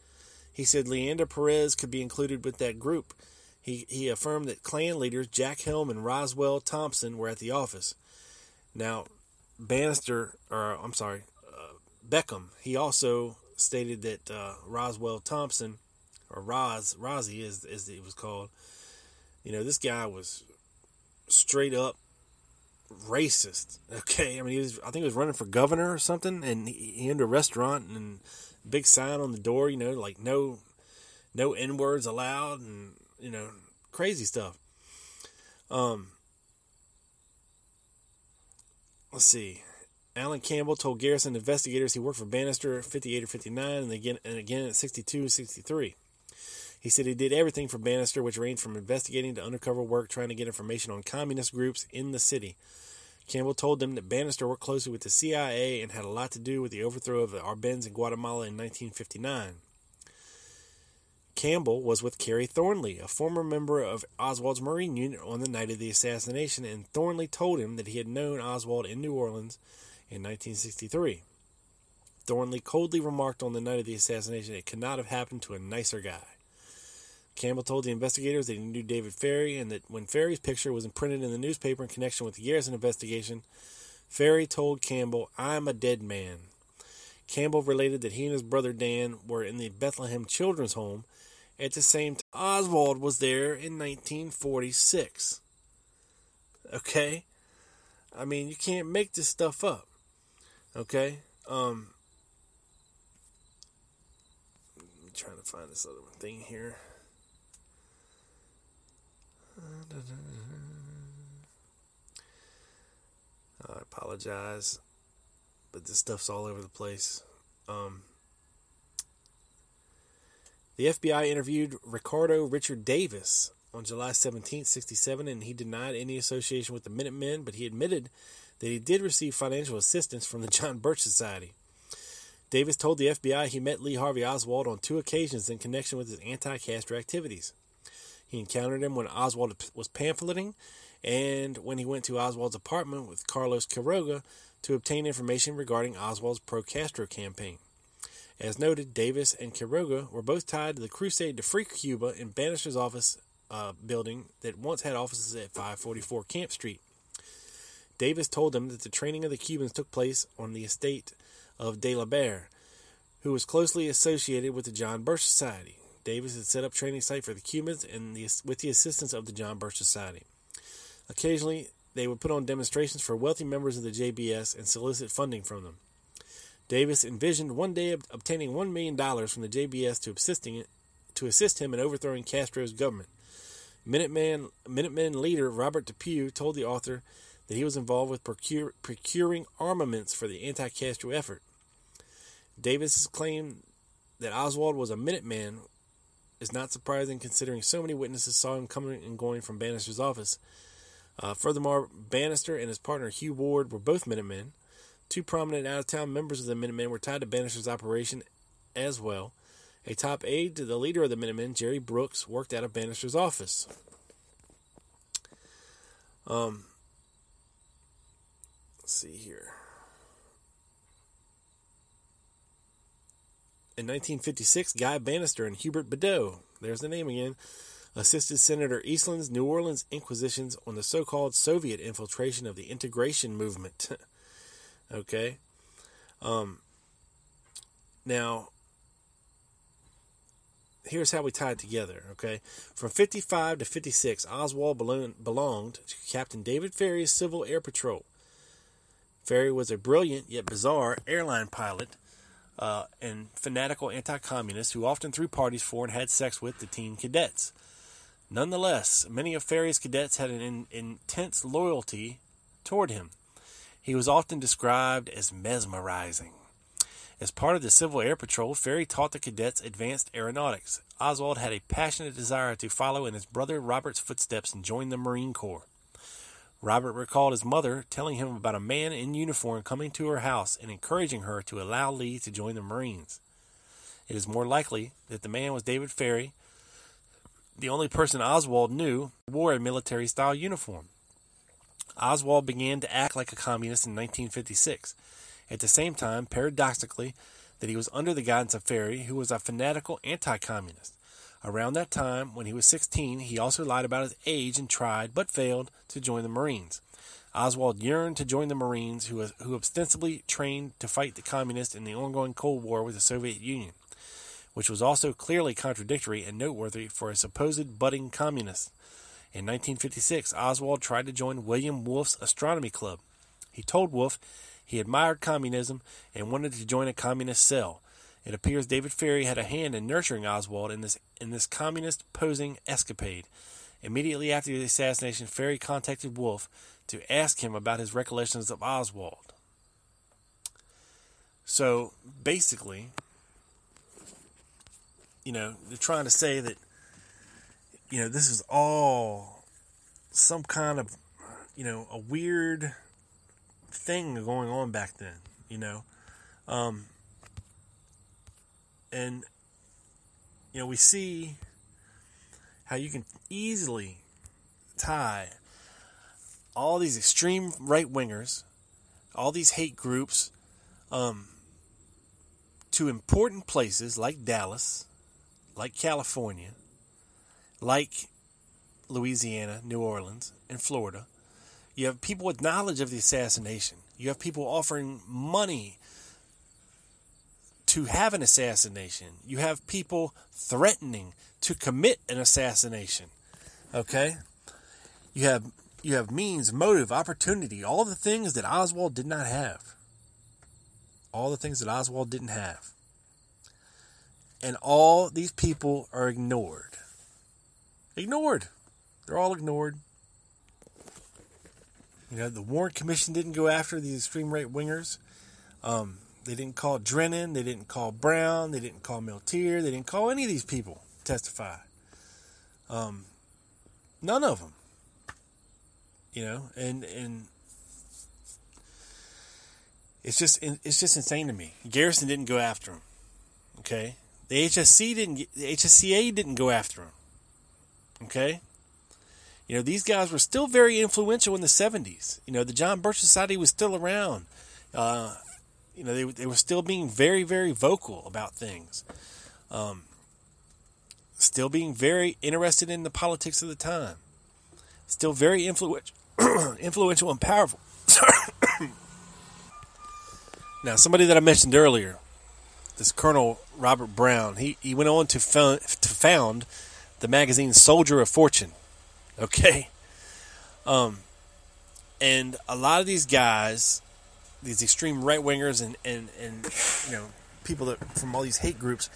He said Leander Perez could be included with that group. He, he affirmed that Klan leaders Jack Helm and Roswell Thompson were at the office. Now, Banister, or I'm sorry, uh, Beckham, he also stated that uh, Roswell Thompson or Roz, Rozzy as, as it was called. You know, this guy was straight up racist. Okay, I mean, he was, I think he was running for governor or something, and he, he entered a restaurant and big sign on the door, you know, like no, no N words allowed, and you know, crazy stuff. Um, let's see. Alan Campbell told Garrison investigators he worked for Banister 58 or 59 and again and again at 62 and 63. He said he did everything for Banister, which ranged from investigating to undercover work trying to get information on communist groups in the city. Campbell told them that Banister worked closely with the CIA and had a lot to do with the overthrow of the Arbenz in Guatemala in 1959. Campbell was with Kerry Thornley, a former member of Oswald's Marine unit, on the night of the assassination, and Thornley told him that he had known Oswald in New Orleans in 1963. Thornley coldly remarked on the night of the assassination it could not have happened to a nicer guy. Campbell told the investigators that he knew David Ferrie and that when Ferrie's picture was imprinted in the newspaper in connection with the Garrison investigation, Ferrie told Campbell, I'm a dead man. Campbell related that he and his brother Dan were in the Bethlehem Children's Home at the same time. Oswald was there in 1946. Okay? I mean, you can't make this stuff up. Okay? Um, I'm trying to find this other thing here. I apologize, but this stuff's all over the place. Um, the FBI interviewed Ricardo Richard Davis on July 17, 67, and he denied any association with the Minutemen, but he admitted that he did receive financial assistance from the John Birch Society. Davis told the FBI he met Lee Harvey Oswald on two occasions in connection with his anti Castro activities. He encountered him when Oswald was pamphleting and when he went to Oswald's apartment with Carlos Quiroga to obtain information regarding Oswald's pro Castro campaign. As noted, Davis and Quiroga were both tied to the crusade to free Cuba in Banister's office uh, building that once had offices at 544 Camp Street. Davis told them that the training of the Cubans took place on the estate of De la Barre, who was closely associated with the John Birch Society. Davis had set up training site for the Cubans and the, with the assistance of the John Birch Society. Occasionally, they would put on demonstrations for wealthy members of the JBS and solicit funding from them. Davis envisioned one day obtaining $1 million from the JBS to, assisting, to assist him in overthrowing Castro's government. Minuteman, Minuteman leader Robert DePugh told the author that he was involved with procure, procuring armaments for the anti Castro effort. Davis's claim that Oswald was a Minuteman is not surprising considering so many witnesses saw him coming and going from Banister's office. Uh, furthermore, Banister and his partner Hugh Ward were both Minutemen. Two prominent out of town members of the Minutemen were tied to Banister's operation as well. A top aide to the leader of the Minutemen, Jerry Brooks, worked out of Banister's office. Um, let's see here. In 1956, Guy Banister and Hubert Badeaux, there's the name again, assisted Senator Eastland's New Orleans inquisitions on the so called Soviet infiltration of the integration movement. okay? Um, now, here's how we tie it together, okay? From 55 to 56, Oswald belonged to Captain David Ferrie's Civil Air Patrol. Ferrie was a brilliant yet bizarre airline pilot uh, and fanatical anti communist who often threw parties for and had sex with the teen cadets. Nonetheless, many of Ferrie's cadets had an in, intense loyalty toward him. He was often described as mesmerizing. As part of the Civil Air Patrol, Ferrie taught the cadets advanced aeronautics. Oswald had a passionate desire to follow in his brother Robert's footsteps and join the Marine Corps. Robert recalled his mother telling him about a man in uniform coming to her house and encouraging her to allow Lee to join the Marines. It is more likely that the man was David Ferrie, the only person Oswald knew wore a military style uniform. Oswald began to act like a communist in 1956. At the same time, paradoxically, that he was under the guidance of Ferrie, who was a fanatical anti communist. Around that time, when he was 16, he also lied about his age and tried, but failed, to join the Marines. Oswald yearned to join the Marines, who, who ostensibly trained to fight the communists in the ongoing Cold War with the Soviet Union. which was also clearly contradictory and noteworthy for a supposed budding communist. In 1956, Oswald tried to join William Wolfe's astronomy club. He told Wolfe he admired communism and wanted to join a communist cell. It appears David Ferrie had a hand in nurturing Oswald in this in this communist posing escapade. Immediately after the assassination, Ferrie contacted Wolfe to ask him about his recollections of Oswald. So basically, you know, they're trying to say that, you know, this is all some kind of, you know, a weird thing going on back then, you know. Um, and, you know, we see how you can easily tie all these extreme right wingers, all these hate groups, um, to important places like Dallas, like California, like Louisiana, New Orleans, and Florida. You have people with knowledge of the assassination. You have people offering money to have an assassination. You have people threatening to commit an assassination. Okay? You have you have means, motive, opportunity, all the things that Oswald did not have. All the things that Oswald didn't have. And all these people are ignored. Ignored. They're all ignored. You know, the Warren Commission didn't go after these extreme right wingers. Um, they didn't call Drennan. They didn't call Brown. They didn't call Milteer. They didn't call any of these people to testify. Um, none of them. You know, and and it's just it's just insane to me. Garrison didn't go after him. Okay, the HSC didn't. The HSCA didn't go after him. Okay. You know, these guys were still very influential in the 70s. You know, the John Birch Society was still around. Uh, you know, they, they were still being very, very vocal about things. Um, still being very interested in the politics of the time. Still very influential, influential and powerful. now, somebody that I mentioned earlier, this Colonel Robert Brown, he, he went on to found, to found the magazine Soldier of Fortune. Okay? Um, and a lot of these guys, these extreme right wingers and, and, and you know, people that from all these hate groups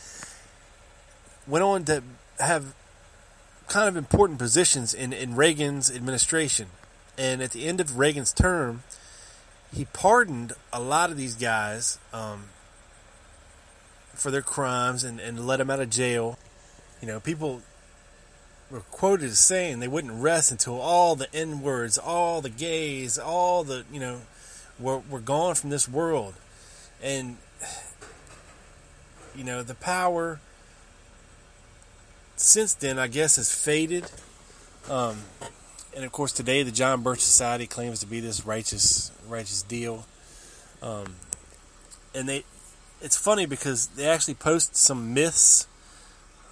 went on to have kind of important positions in, in Reagan's administration. And at the end of Reagan's term, he pardoned a lot of these guys um, for their crimes and, and let them out of jail. You know, people were quoted as saying they wouldn't rest until all the N words, all the gays, all the, you know, were, were gone from this world. And, you know, the power since then, I guess, has faded. Um, and of course, today the John Birch Society claims to be this righteous, righteous deal. Um, and they, it's funny because they actually post some myths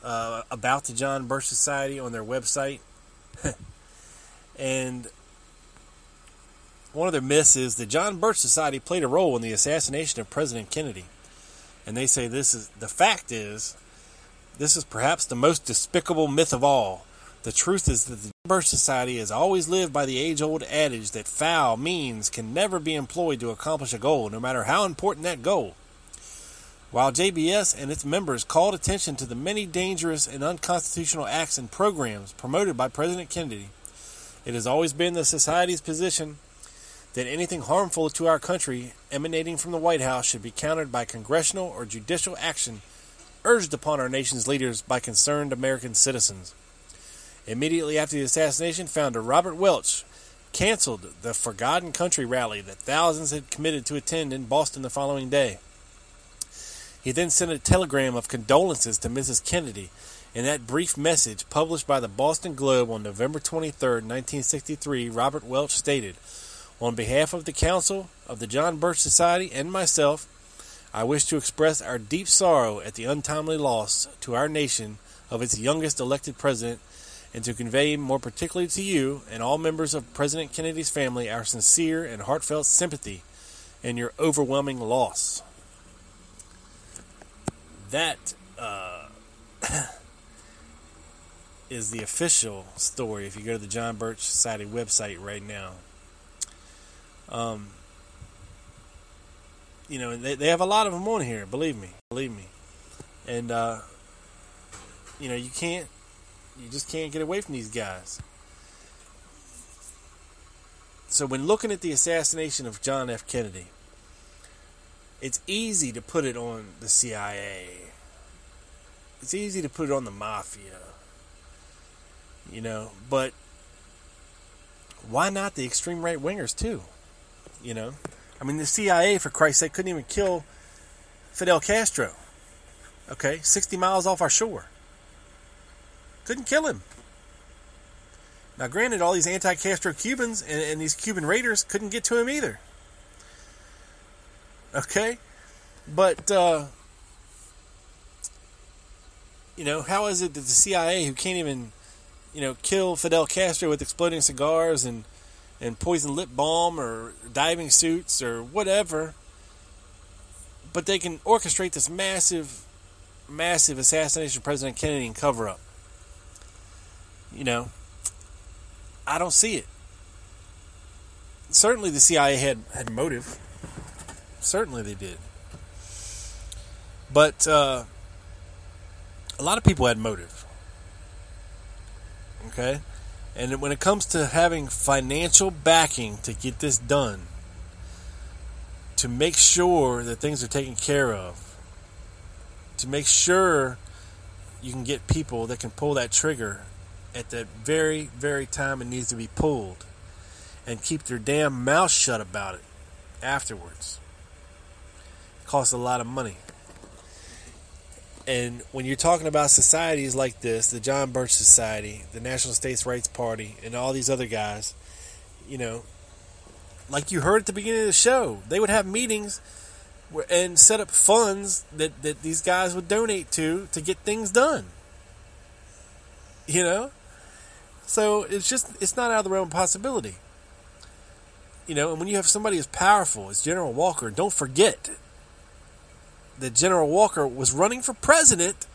uh, about the John Birch Society on their website. and one of their myths is the John Birch Society played a role in the assassination of President Kennedy. And they say this is the fact is this is perhaps the most despicable myth of all. The truth is that the Birch Society has always lived by the age old adage that foul means can never be employed to accomplish a goal, no matter how important that goal. While JBS and its members called attention to the many dangerous and unconstitutional acts and programs promoted by President Kennedy, it has always been the Society's position that anything harmful to our country emanating from the White House should be countered by congressional or judicial action urged upon our nation's leaders by concerned American citizens. Immediately after the assassination, founder Robert Welch canceled the Forgotten Country rally that thousands had committed to attend in Boston the following day. He then sent a telegram of condolences to Mrs. Kennedy. In that brief message, published by the Boston Globe on November 23, 1963, Robert Welch stated, On behalf of the Council of the John Birch Society and myself, I wish to express our deep sorrow at the untimely loss to our nation of its youngest elected president, and to convey more particularly to you and all members of President Kennedy's family our sincere and heartfelt sympathy in your overwhelming loss. That uh, is the official story if you go to the John Birch Society website right now. Um, you know, they, they have a lot of them on here, believe me, believe me. And, uh, you know, you can't, you just can't get away from these guys. So when looking at the assassination of John F. Kennedy, it's easy to put it on the CIA. It's easy to put it on the mafia. You know, but why not the extreme right wingers too? You know, I mean, the CIA, for Christ's sake, couldn't even kill Fidel Castro. Okay, 60 miles off our shore. Couldn't kill him. Now, granted, all these anti Castro Cubans and, and these Cuban raiders couldn't get to him either. Okay? But, uh, you know, how is it that the CIA, who can't even, you know, kill Fidel Castro with exploding cigars and, and poison lip balm or diving suits or whatever, but they can orchestrate this massive, massive assassination of President Kennedy and cover up? You know, I don't see it. Certainly, the CIA had, had motive. Certainly, they did. But uh, a lot of people had motive. Okay? And when it comes to having financial backing to get this done, to make sure that things are taken care of, to make sure you can get people that can pull that trigger at that very, very time it needs to be pulled and keep their damn mouth shut about it afterwards. Costs a lot of money. And when you're talking about societies like this, the John Birch Society, the National States Rights Party, and all these other guys, you know, like you heard at the beginning of the show, they would have meetings and set up funds that, that these guys would donate to to get things done. You know? So it's just, it's not out of the realm of possibility. You know, and when you have somebody as powerful as General Walker, don't forget that General Walker was running for president,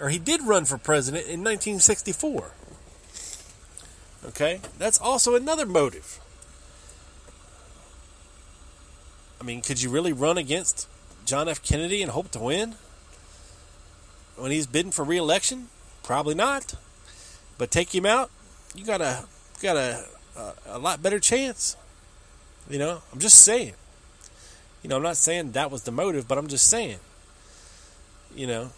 or he did run for president in 1964. Okay? That's also another motive. I mean, could you really run against John F. Kennedy and hope to win? When he's bidding for re-election? Probably not. But take him out, you got a got a, a, a lot better chance. You know, I'm just saying. You know, I'm not saying that was the motive, but I'm just saying. You know,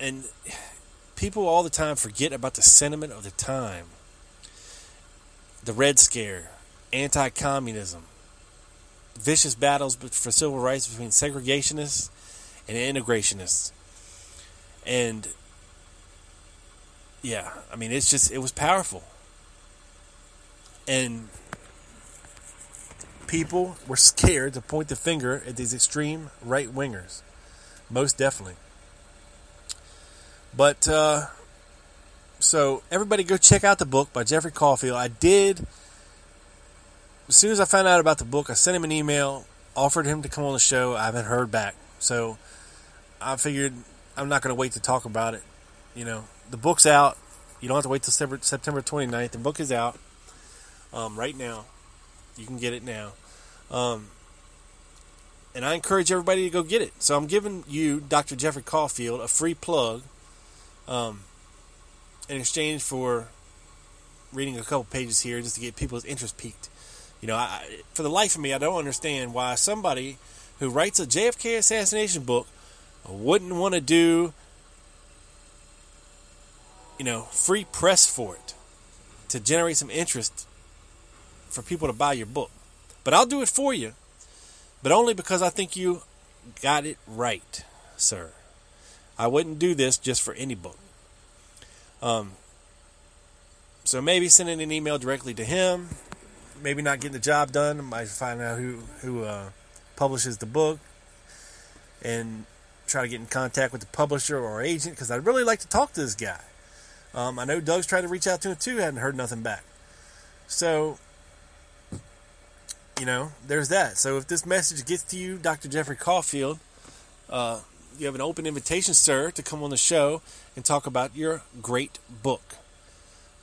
and people all the time forget about the sentiment of the time. The Red Scare, anti-communism, vicious battles for civil rights between segregationists and integrationists. And yeah, I mean, it's just, it was powerful. And people were scared to point the finger at these extreme right wingers. Most definitely. But, uh, so everybody go check out the book by Jeffrey Caufield. I did, as soon as I found out about the book, I sent him an email, offered him to come on the show. I haven't heard back. So I figured I'm not going to wait to talk about it. You know, the book's out. You don't have to wait till September 29th. The book is out um, right now. You can get it now. Um, and I encourage everybody to go get it. So I'm giving you, Dr. Jeffrey Caufield, a free plug um, in exchange for reading a couple pages here just to get people's interest peaked. You know, I, for the life of me, I don't understand why somebody who writes a JFK assassination book wouldn't want to do, you know, free press for it to generate some interest for people to buy your book. But I'll do it for you, but only because I think you got it right, sir. I wouldn't do this just for any book. Um, so maybe sending an email directly to him, maybe not getting the job done. I might find out who who uh, publishes the book, and try to get in contact with the publisher or agent because I'd really like to talk to this guy. Um, I know Doug's tried to reach out to him too, hadn't heard nothing back. So you know, there's that. So if this message gets to you, Dr. Jeffrey Caufield, uh, you have an open invitation, sir, to come on the show and talk about your great book.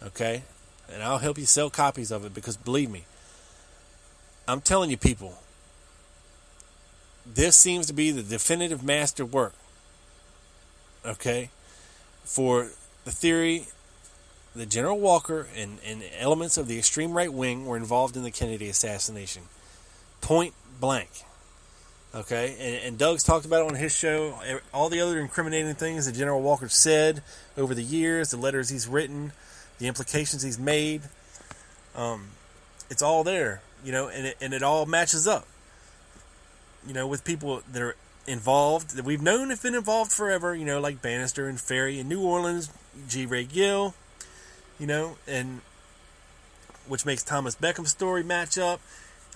Okay? And I'll help you sell copies of it because believe me, I'm telling you, people, this seems to be the definitive master work. Okay? For the theory that General Walker and, and elements of the extreme right wing were involved in the Kennedy assassination. Point blank. Okay, and, and, Doug's talked about it on his show. All the other incriminating things that General Walker said over the years, the letters he's written, the implications he's made. Um, it's all there, you know, and it, and it all matches up. You know, with people that are involved that we've known have been involved forever. You know, like Banister and Ferrie in New Orleans, G. Wray Gill. You know, and which makes Thomas Beckham's story match up.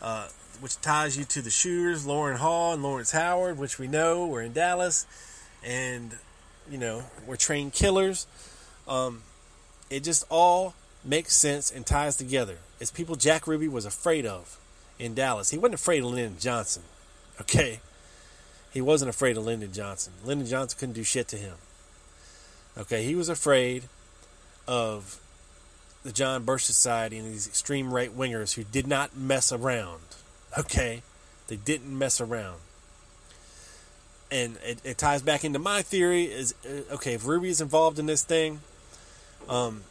Uh, which ties you to the shooters, Loran Hall and Lawrence Howard, which we know were in Dallas, and you know were trained killers. Um, it just all makes sense and ties together. It's people Jack Ruby was afraid of in Dallas. He wasn't afraid of Lyndon Johnson. Okay, he wasn't afraid of Lyndon Johnson. Lyndon Johnson couldn't do shit to him. Okay, he was afraid of the John Birch Society and these extreme right wingers who did not mess around. Okay, they didn't mess around, and it, it ties back into my theory: is uh, okay if Ruby is involved in this thing, um,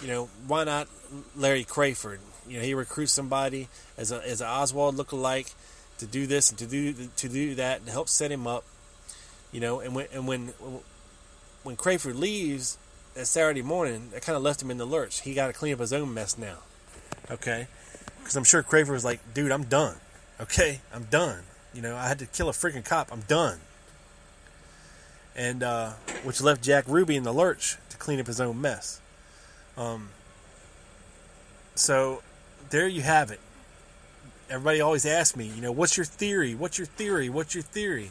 you know, why not Larry Crafard? You know, he recruits somebody as a as an Oswald lookalike to do this and to do to do that and help set him up. You know, and when and when when Crafard leaves that Saturday morning, that kind of left him in the lurch. He got to clean up his own mess now. Okay, because I'm sure Craver was like, dude, I'm done. Okay, I'm done. You know, I had to kill a freaking cop. I'm done. And uh, which left Jack Ruby in the lurch to clean up his own mess. Um, so there you have it. Everybody always asks me, you know, what's your theory? What's your theory? What's your theory?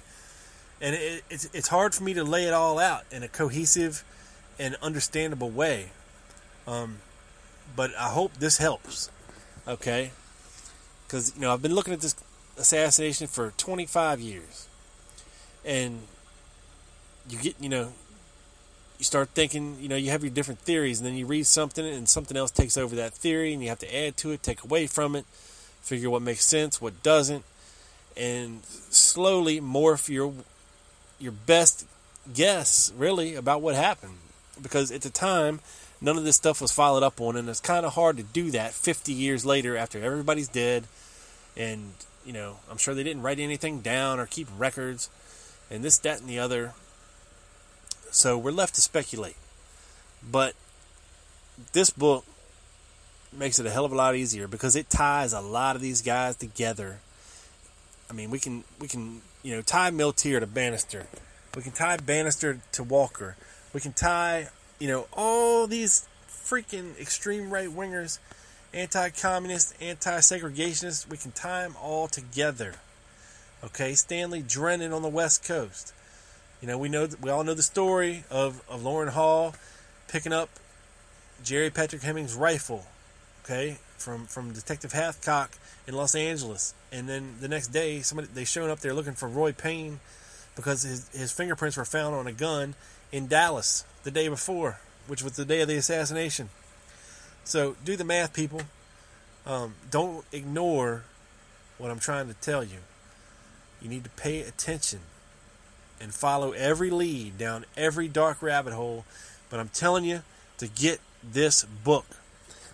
And it, it's it's hard for me to lay it all out in a cohesive and understandable way. Um, but I hope this helps. Okay? Because, you know, I've been looking at this assassination for 25 years. And you get, you know, you start thinking, you know, you have your different theories, and then you read something, and something else takes over that theory, and you have to add to it, take away from it, figure what makes sense, what doesn't, and slowly morph your your best guess, really, about what happened. Because at the time, none of this stuff was followed up on, and it's kind of hard to do that 50 years later after everybody's dead. And, you know, I'm sure they didn't write anything down or keep records, and this, that, and the other. So we're left to speculate. But this book makes it a hell of a lot easier because it ties a lot of these guys together. I mean, we can we can you know tie Milteer to Banister, we can tie Banister to Walker, we can tie you know, all these freaking extreme right wingers, anti communist, anti segregationists, we can tie them all together. Okay, Stanley Drennan on the West Coast. You know, we know we all know the story of, of Loran Hall picking up Jerry Patrick Hemmings' rifle, okay, from from Detective Hathcock in Los Angeles, and then the next day somebody they showing up there looking for Roy Payne because his his fingerprints were found on a gun in Dallas the day before, which was the day of the assassination. So do the math, people. Um, don't ignore what I'm trying to tell you. You need to pay attention and follow every lead down every dark rabbit hole. But I'm telling you to get this book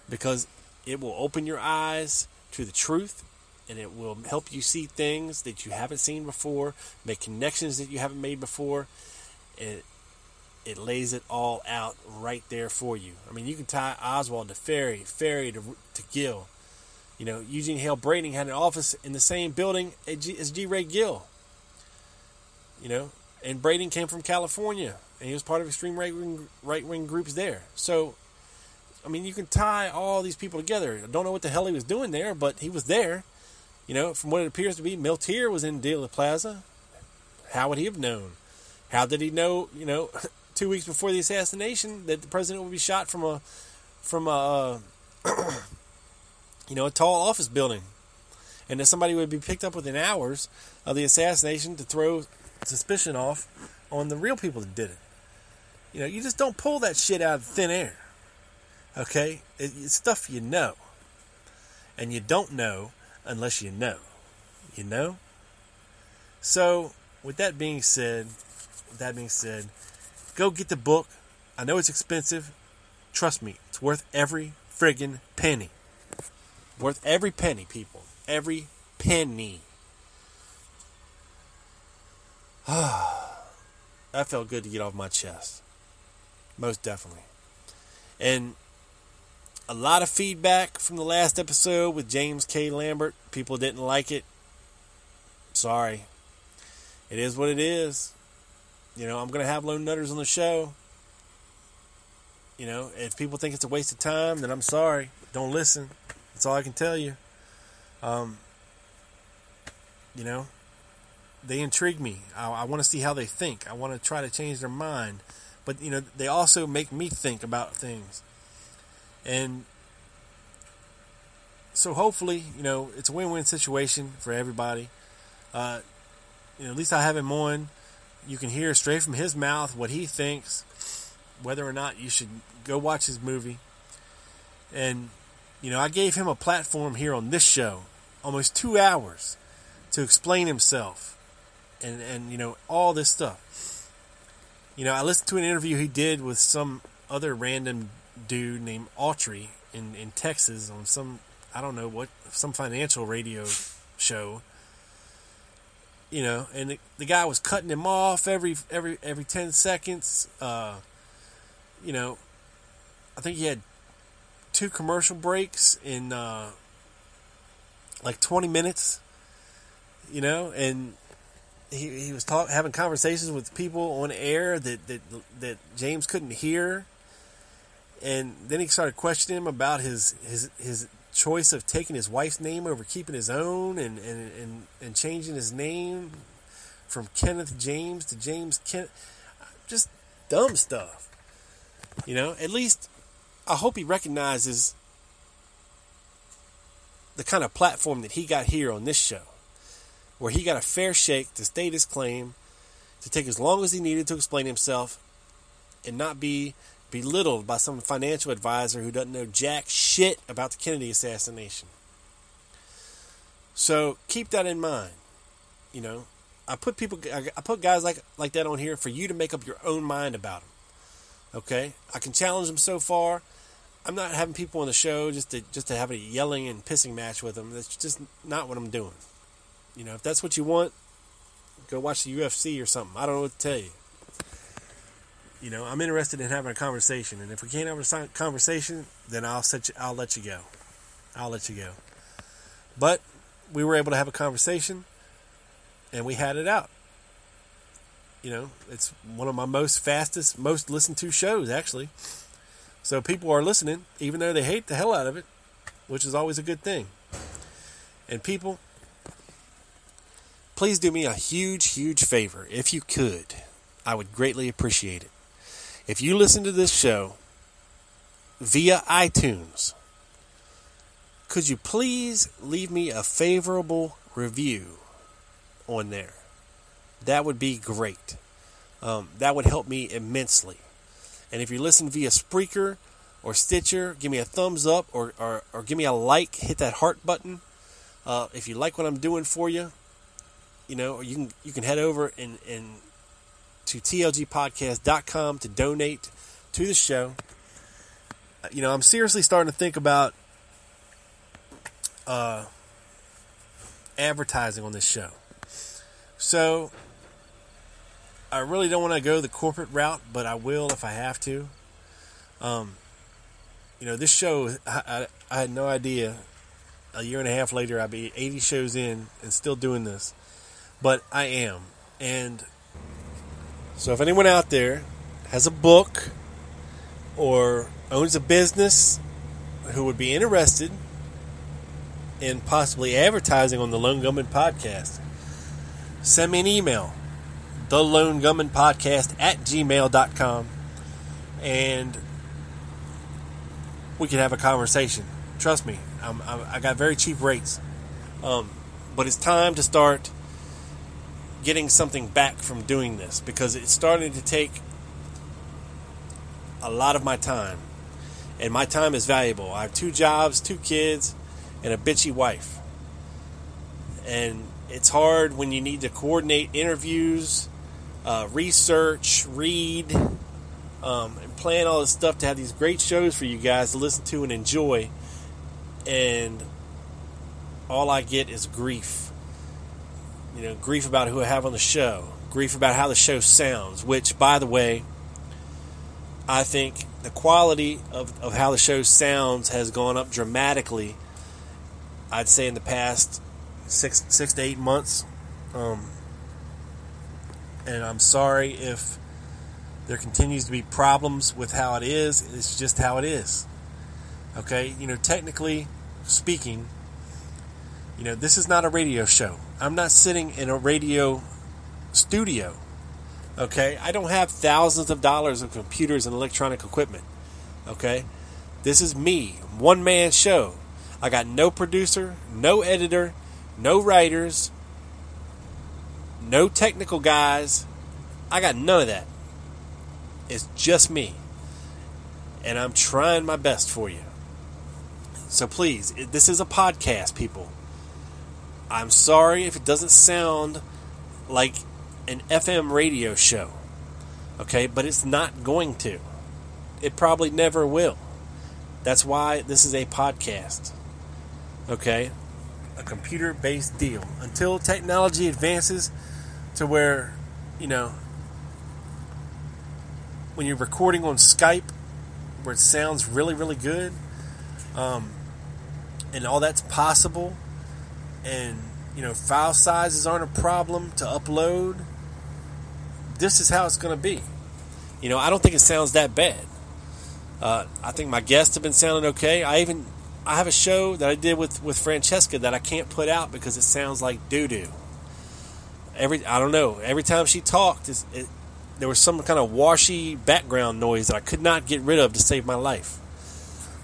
because it will open your eyes to the truth and it will help you see things that you haven't seen before, make connections that you haven't made before. And it lays it all out right there for you. I mean, you can tie Oswald to Ferrie, Ferrie to, to Gill. You know, Eugene Hale Brading had an office in the same building as G. Wray Gill. You know, and Brading came from California, and he was part of extreme right wing right wing groups there. So, I mean, you can tie all these people together. I don't know what the hell he was doing there, but he was there. You know, from what it appears to be, Milteer was in Dealey Plaza. How would he have known? How did he know? You know, two weeks before the assassination that the president would be shot from a from a uh, you know a tall office building, and that somebody would be picked up within hours of the assassination to throw suspicion off on the real people that did it. You know, you just don't pull that shit out of thin air. Okay? It, it's stuff you know. And you don't know unless you know. You know? So, with that being said, with that being said, go get the book. I know it's expensive. Trust me, it's worth every friggin' penny. Worth every penny, people. Every penny. that felt good to get off my chest. Most definitely. And a lot of feedback from the last episode with James K. Lambert. People didn't like it. Sorry. It is what it is. You know, I'm going to have Lone Nutters on the show. You know, if people think it's a waste of time, then I'm sorry. Don't listen. That's all I can tell you. Um, you know, they intrigue me. I, I want to see how they think. I want to try to change their mind. But, you know, they also make me think about things. And so hopefully, you know, it's a win win situation for everybody. Uh, you know, at least I have him on. You can hear straight from his mouth what he thinks, whether or not you should go watch his movie. And, you know, I gave him a platform here on this show, almost two hours, to explain himself and, and you know, all this stuff. You know, I listened to an interview he did with some other random dude named Autry in, in Texas on some, I don't know what, some financial radio show you know, and the, the, guy was cutting him off every every every ten seconds. Uh, you know, I think he had two commercial breaks in uh, like twenty minutes. You know, and he he was talk, having conversations with people on air that that that James couldn't hear, and then he started questioning him about his his his choice of taking his wife's name over keeping his own and, and, and, and changing his name from Kenneth James to James Kenneth. Just dumb stuff. You know, at least I hope he recognizes the kind of platform that he got here on this show, where he got a fair shake to state his claim, to take as long as he needed to explain himself, and not be belittled by some financial advisor who doesn't know jack shit about the Kennedy assassination. So keep that in mind. You know, I put people, I put guys like like that on here for you to make up your own mind about them. Okay, I can challenge them so far. I'm not having people on the show just to just to have a yelling and pissing match with them. That's just not what I'm doing. You know, if that's what you want, go watch the UFC or something. I don't know what to tell you. You know, I'm interested in having a conversation, and if we can't have a conversation, then I'll set you, I'll let you go. I'll let you go. But we were able to have a conversation, and we had it out. You know, it's one of my most fastest, most listened to shows actually. So people are listening, even though they hate the hell out of it, which is always a good thing. And people, please do me a huge, huge favor if you could. I would greatly appreciate it. If you listen to this show via iTunes, could you please leave me a favorable review on there? That would be great. Um, that would help me immensely. And if you listen via Spreaker or Stitcher, give me a thumbs up or, or, or give me a like. Hit that heart button. Uh, if you like what I'm doing for you, you know, you can you can head over and, and to tlgpodcast.com to donate to the show. Uh, you know, I'm seriously starting to think about uh, advertising on this show. So, I really don't want to go the corporate route, but I will if I have to. Um, you know, this show, I, I, I had no idea. A year and a half later, I'd be 80 shows in and still doing this. But I am. And so if anyone out there has a book or owns a business who would be interested in possibly advertising on the Lone Gunman podcast, send me an email. The Lone Gunman podcast at gmail.com and we can have a conversation. Trust me, I'm, I'm, i got very cheap rates. Um, but it's time to start getting something back from doing this because it's starting to take a lot of my time. And my time is valuable. I have two jobs, two kids, and a bitchy wife. And it's hard when you need to coordinate interviews, uh, research, read, um, and plan all this stuff to have these great shows for you guys to listen to and enjoy. And all I get is grief. You know, grief about who I have on the show, grief about how the show sounds, which, by the way, I think the quality of, of how the show sounds has gone up dramatically. I'd say in the past six six to eight months. Um, and I'm sorry if there continues to be problems with how it is. It's just how it is. Okay, you know, technically speaking, you know, this is not a radio show. I'm not sitting in a radio studio. Okay, I don't have thousands of dollars of computers and electronic equipment. Okay, this is me, one man show. I got no producer, no editor, no writers, no technical guys. I got none of that. It's just me. And I'm trying my best for you. So please, this is a podcast, people. I'm sorry if it doesn't sound like an FM radio show. Okay, but it's not going to. It probably never will. That's why this is a podcast. Okay? A computer based deal. Until technology advances to where, you know, when you're recording on Skype, where it sounds really, really good, um, and all that's possible, and you know, file sizes aren't a problem to upload. This is how it's going to be. You know, I don't think it sounds that bad. Uh, I think my guests have been sounding okay. I even I have a show that I did with with Francesca that I can't put out because it sounds like doo doo. Every I don't know. Every time she talked, it, there was some kind of washy background noise that I could not get rid of to save my life.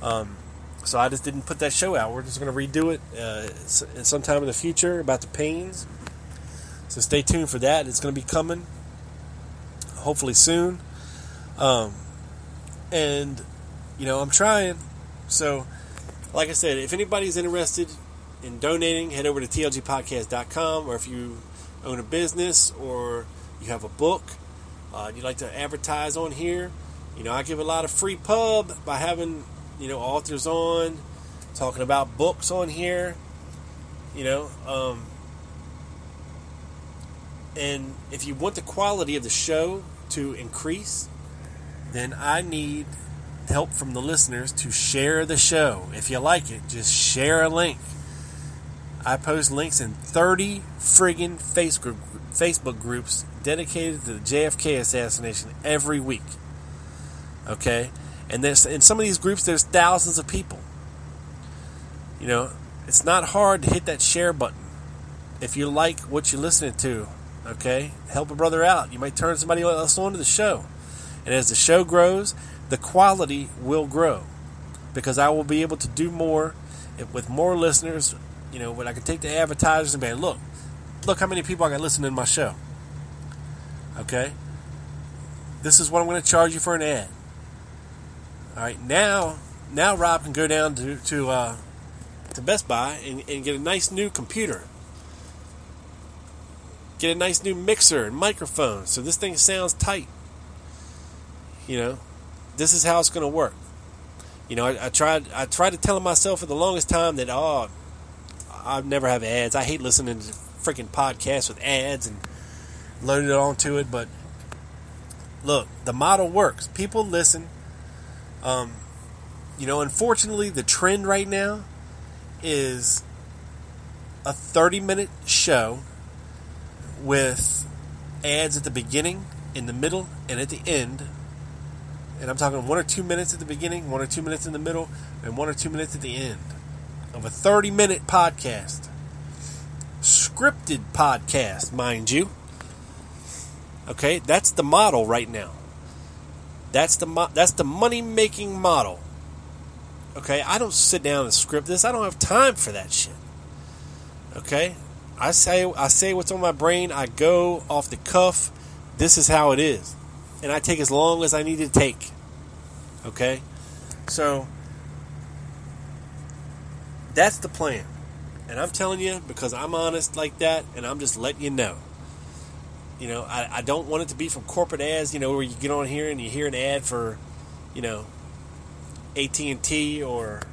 Um, so I just didn't put that show out. We're just going to redo it uh, sometime in the future about the Paines. So stay tuned for that. It's going to be coming, hopefully soon. Um, and you know, I'm trying. So, like I said, if anybody's interested in donating, head over to tlgpodcast.com, or if you own a business or you have a book uh, you'd like to advertise on here, you know, I give a lot of free pub by having you know authors on, talking about books on here, you know. Um, and if you want the quality of the show to increase, then I need help from the listeners to share the show. If you like it, just share a link. I post links in 30 friggin' Facebook Facebook groups dedicated to the JFK assassination every week. Okay? And there's in some of these groups there's thousands of people. You know, it's not hard to hit that share button if you like what you're listening to. Okay? Help a brother out. You might turn somebody else on to the show. And as the show grows, the quality will grow because I will be able to do more with more listeners. You know, when I can take the advertisers and be, look, look how many people I got listening to my show. Okay? This is what I'm going to charge you for an ad. All right, now, now Rob can go down to to uh, to Best Buy and, and get a nice new computer, get a nice new mixer and microphone, so this thing sounds tight. You know, this is how it's going to work. You know, I, I tried I tried to tell myself for the longest time that oh, I never have ads. I hate listening to freaking podcasts with ads and loading it onto it, but look, the model works. People listen um, you know, unfortunately, the trend right now is a 30 minute show with ads at the beginning, in the middle, and at the end. And I'm talking one or two minutes at the beginning, one or two minutes in the middle, and one or two minutes at the end of a 30 minute podcast. Scripted podcast, mind you. Okay, that's the model right now. That's the mo- that's the money making model. Okay, I don't sit down and script this. I don't have time for that shit. Okay, I say I say what's on my brain. I go off the cuff. This is how it is, and I take as long as I need to take. Okay, so that's the plan, and I'm telling you because I'm honest like that, and I'm just letting you know. You know, I, I don't want it to be from corporate ads. You know, where you get on here and you hear an ad for, you know, AT and T or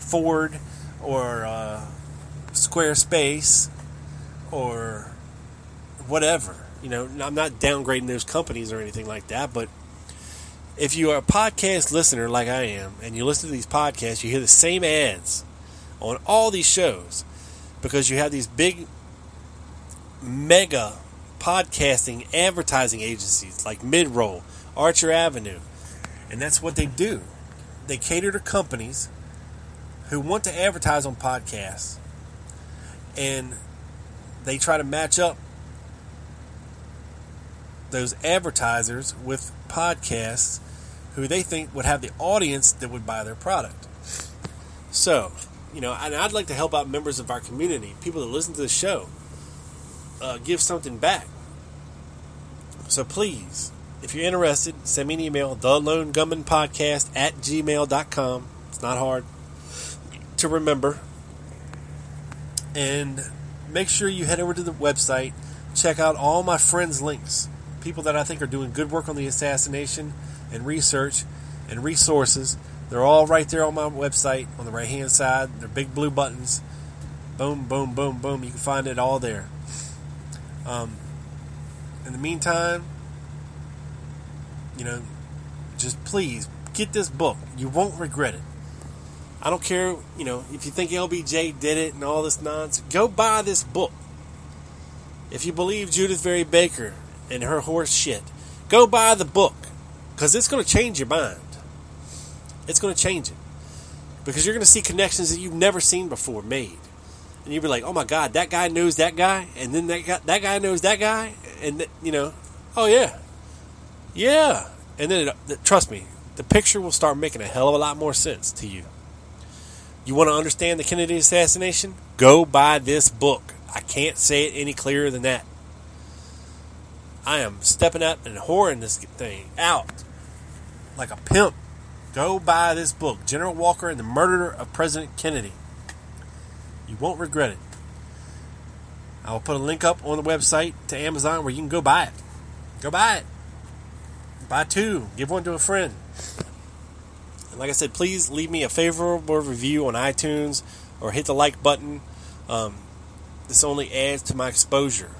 Ford or uh, Squarespace or whatever. You know, I'm not downgrading those companies or anything like that, but if you are a podcast listener like I am and you listen to these podcasts, you hear the same ads on all these shows because you have these big mega podcasting advertising agencies like Midroll, Archer Avenue. And that's what they do. They cater to companies who want to advertise on podcasts and they try to match up those advertisers with podcasts who they think would have the audience that would buy their product. So, you know, and I'd like to help out members of our community, people that listen to the show, uh, give something back. So please, if you're interested, send me an email, the lone gunman podcast at gmail.com. It's not hard to remember. And make sure you head over to the website, check out all my friends' links. People that I think are doing good work on the assassination and research and resources. They're all right there on my website on the right hand side. They're big blue buttons. Boom, boom, boom, boom. You can find it all there. Um, in the meantime, you know, just please get this book. You won't regret it. I don't care, you know, if you think LBJ did it and all this nonsense, go buy this book. If you believe Judith Vary Baker and her horse shit, go buy the book because it's going to change your mind. It's going to change it because you're going to see connections that you've never seen before made, and you'll be like, "Oh my God, that guy knows that guy," and then that guy, that guy knows that guy, and you know, oh yeah, yeah, and then it, trust me, the picture will start making a hell of a lot more sense to you. You want to understand the Kennedy assassination? Go buy this book. I can't say it any clearer than that. I am stepping up and whoring this thing out like a pimp. Go buy this book, General Walker and the Murder of President Kennedy. You won't regret it. I will put a link up on the website to Amazon where you can go buy it. Go buy it. Buy two. Give one to a friend. And like I said, please leave me a favorable review on iTunes or hit the like button. Um, this only adds to my exposure.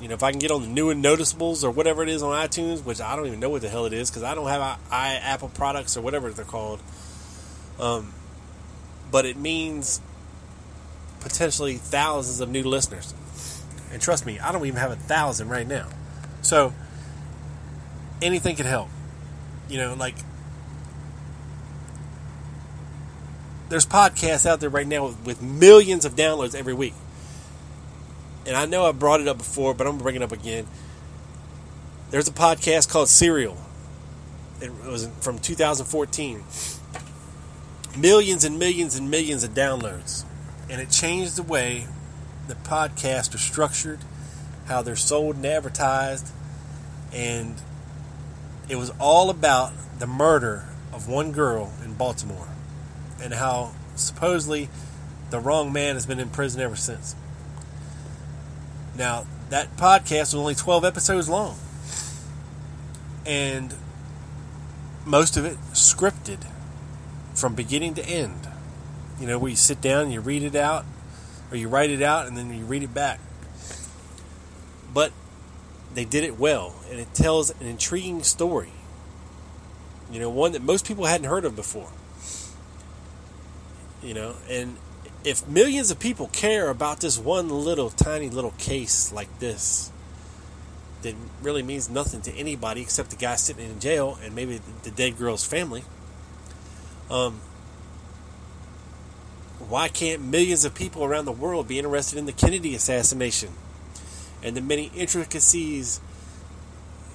You know, if I can get on the new and noticeables or whatever it is on iTunes, which I don't even know what the hell it is because I don't have I, I, Apple products or whatever they're called. Um, but it means potentially thousands of new listeners. And trust me, I don't even have a thousand right now. So anything can help. You know, like there's podcasts out there right now with, with millions of downloads every week and I know I brought it up before, but I'm gonna bring it up again. There's a podcast called Serial. It was from 2014. Millions and millions and millions of downloads, and it changed the way the podcasts are structured, how they're sold and advertised, and it was all about the murder of one girl in Baltimore, and how supposedly the wrong man has been in prison ever since. Now, that podcast was only 12 episodes long. And most of it scripted from beginning to end. You know, where you sit down and you read it out, or you write it out and then you read it back. But they did it well, and it tells an intriguing story. You know, one that most people hadn't heard of before. You know, and if millions of people care about this one little tiny little case like this that really means nothing to anybody except the guy sitting in jail and maybe the dead girl's family um, why can't millions of people around the world be interested in the kennedy assassination and the many intricacies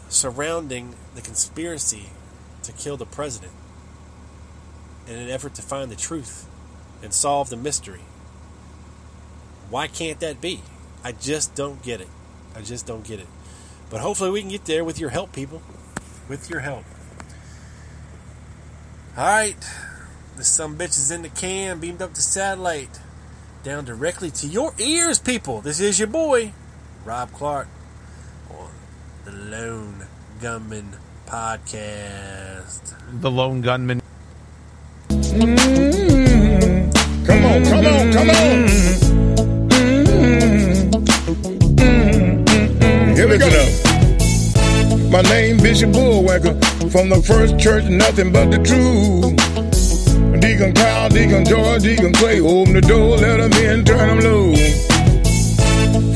surrounding the conspiracy to kill the president in an effort to find the truth and solve the mystery. Why can't that be? I just don't get it. I just don't get it. But hopefully we can get there with your help, people. With your help. Alright. This some bitch is in the can, beamed up to satellite. Down directly to your ears, people. This is your boy, Rob Clark, on the Lone Gunman Podcast. The lone gunman. Come on, come on, come on. Here we go. My name Bishop Bullwinkle from the first church, nothing but the truth. Deacon Kyle, Deacon George, Deacon Clay, open the door, let them in, turn them loose.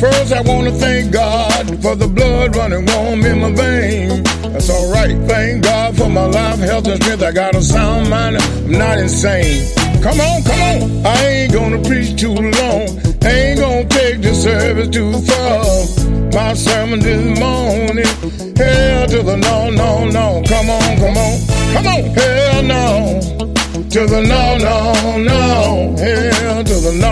First, I want to thank God for the blood running warm in my vein. That's all right. Thank God for my life, health, and strength. I got a sound mind. I'm not insane. Come on, come on. I ain't gonna preach too long. Ain't gonna take the service too far. My sermon this morning. Hell to the no, no, no. Come on, come on. Come on. Hell no. To the no, no, no. Hell to the no.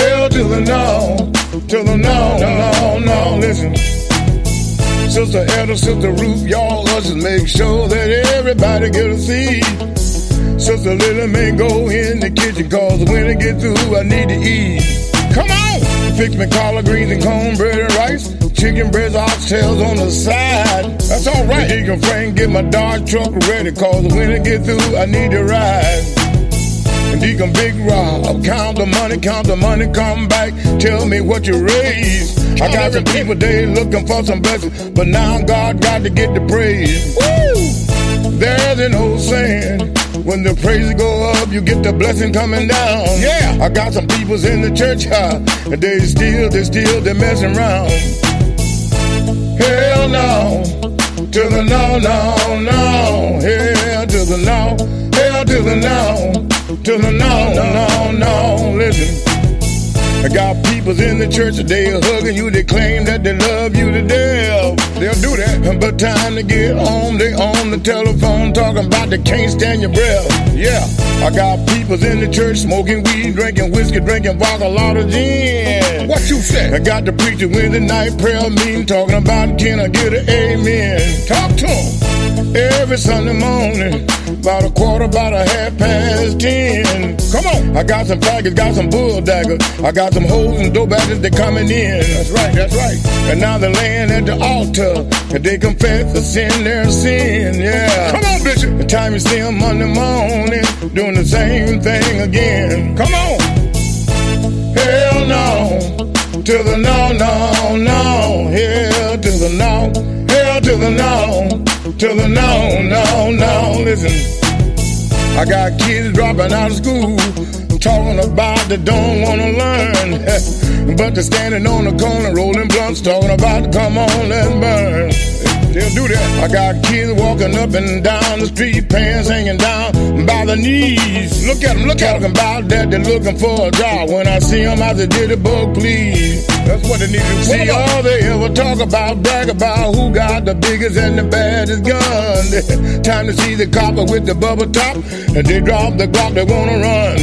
Hell to the no. To the no, no, no. Listen. Sister Elder, Sister Ruth, y'all ushers make sure that everybody get a seat. Sister Lily may go in the kitchen, cause when I get through, I need to eat. Come on! Fix me collard greens and cornbread and rice. Chicken breasts, oxtails on the side. That's alright. Deacon Frank, get my Dodge truck ready, cause when it get through, I need to ride. And Deacon Big Rob, count the money, count the money, come back, tell me what you raised. I got some people, they looking for some blessings, but now God got to get the praise. Woo! There's an old saying, when the praises go up, you get the blessing coming down. Yeah, I got some peoples in the church, huh, and they still, they still, they messing around. Hell no, to the no, no, no, hell to the no, hell to the no, to the no, no, no, listen. I got peoples in the church today hugging you. They claim that they love you to death. They'll do that. But time to get home, they on the telephone talking about they can't stand your breath. Yeah, I got peoples in the church smoking weed, drinking whiskey, drinking vodka, a lot of gin. What you say? I got the preacher the night prayer meeting talking about can I get an amen? Talk to him. Every Sunday morning, about a quarter, about a half past ten. Come on. I got some faggots, got some bull daggers. I got some hoes and dope badges, they coming in. That's right, that's right. And now they're laying at the altar, and they confess the sin, their sin, yeah. Come on, Bishop. The time you see them Monday morning, doing the same thing again. Come on. Hell no. To the no, no, no. Hell to the no. Hell to the no. To the no, no, no. Listen. I got kids dropping out of school, talking about they don't wanna learn. but they're standing on the corner rolling blunts, talking about come on, let's burn. They'll do that. I got kids walking up and down the street, pants hanging down by the knees. Look at them, look at them about that. They're looking for a job. When I see them, I say, did a book, please. That's what they need to see. All they ever talk about, brag about who got the biggest and the baddest gun. Time to see the copper with the bubble top, and they drop the Glock, they wanna run.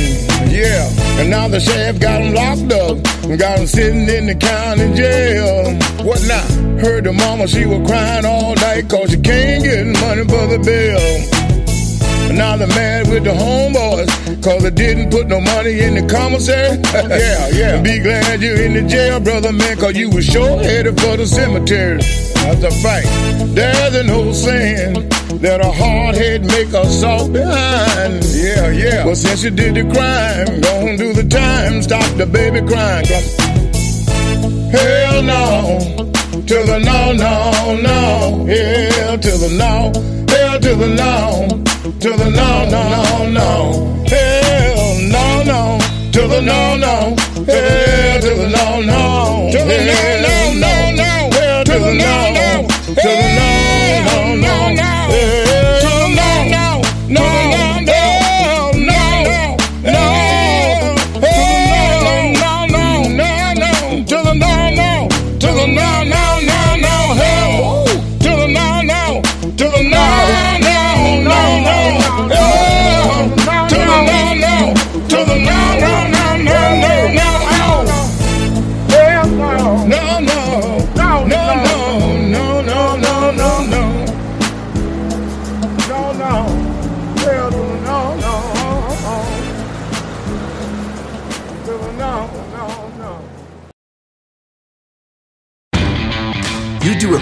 Yeah, and now the sheriff got them locked up, And got them sitting in the county jail. What now? Heard the mama, she was crying all night, cause she can't get money for the bill. Now they're mad with the homeboys, cause they didn't put no money in the commissary. yeah, yeah. Be glad you're in the jail, brother man, cause you was sure headed for the cemetery. That's a fact. There's an old saying that a hard head make a soft behind. Yeah, yeah. Well, since you did the crime, don't do the time. Stop the baby crying. Hell no. To the no, no, no. Hell to the no. Hell to the no. To the no, no, no, no. Hell no, no. To the no, no. Hell to the no, no. To the no,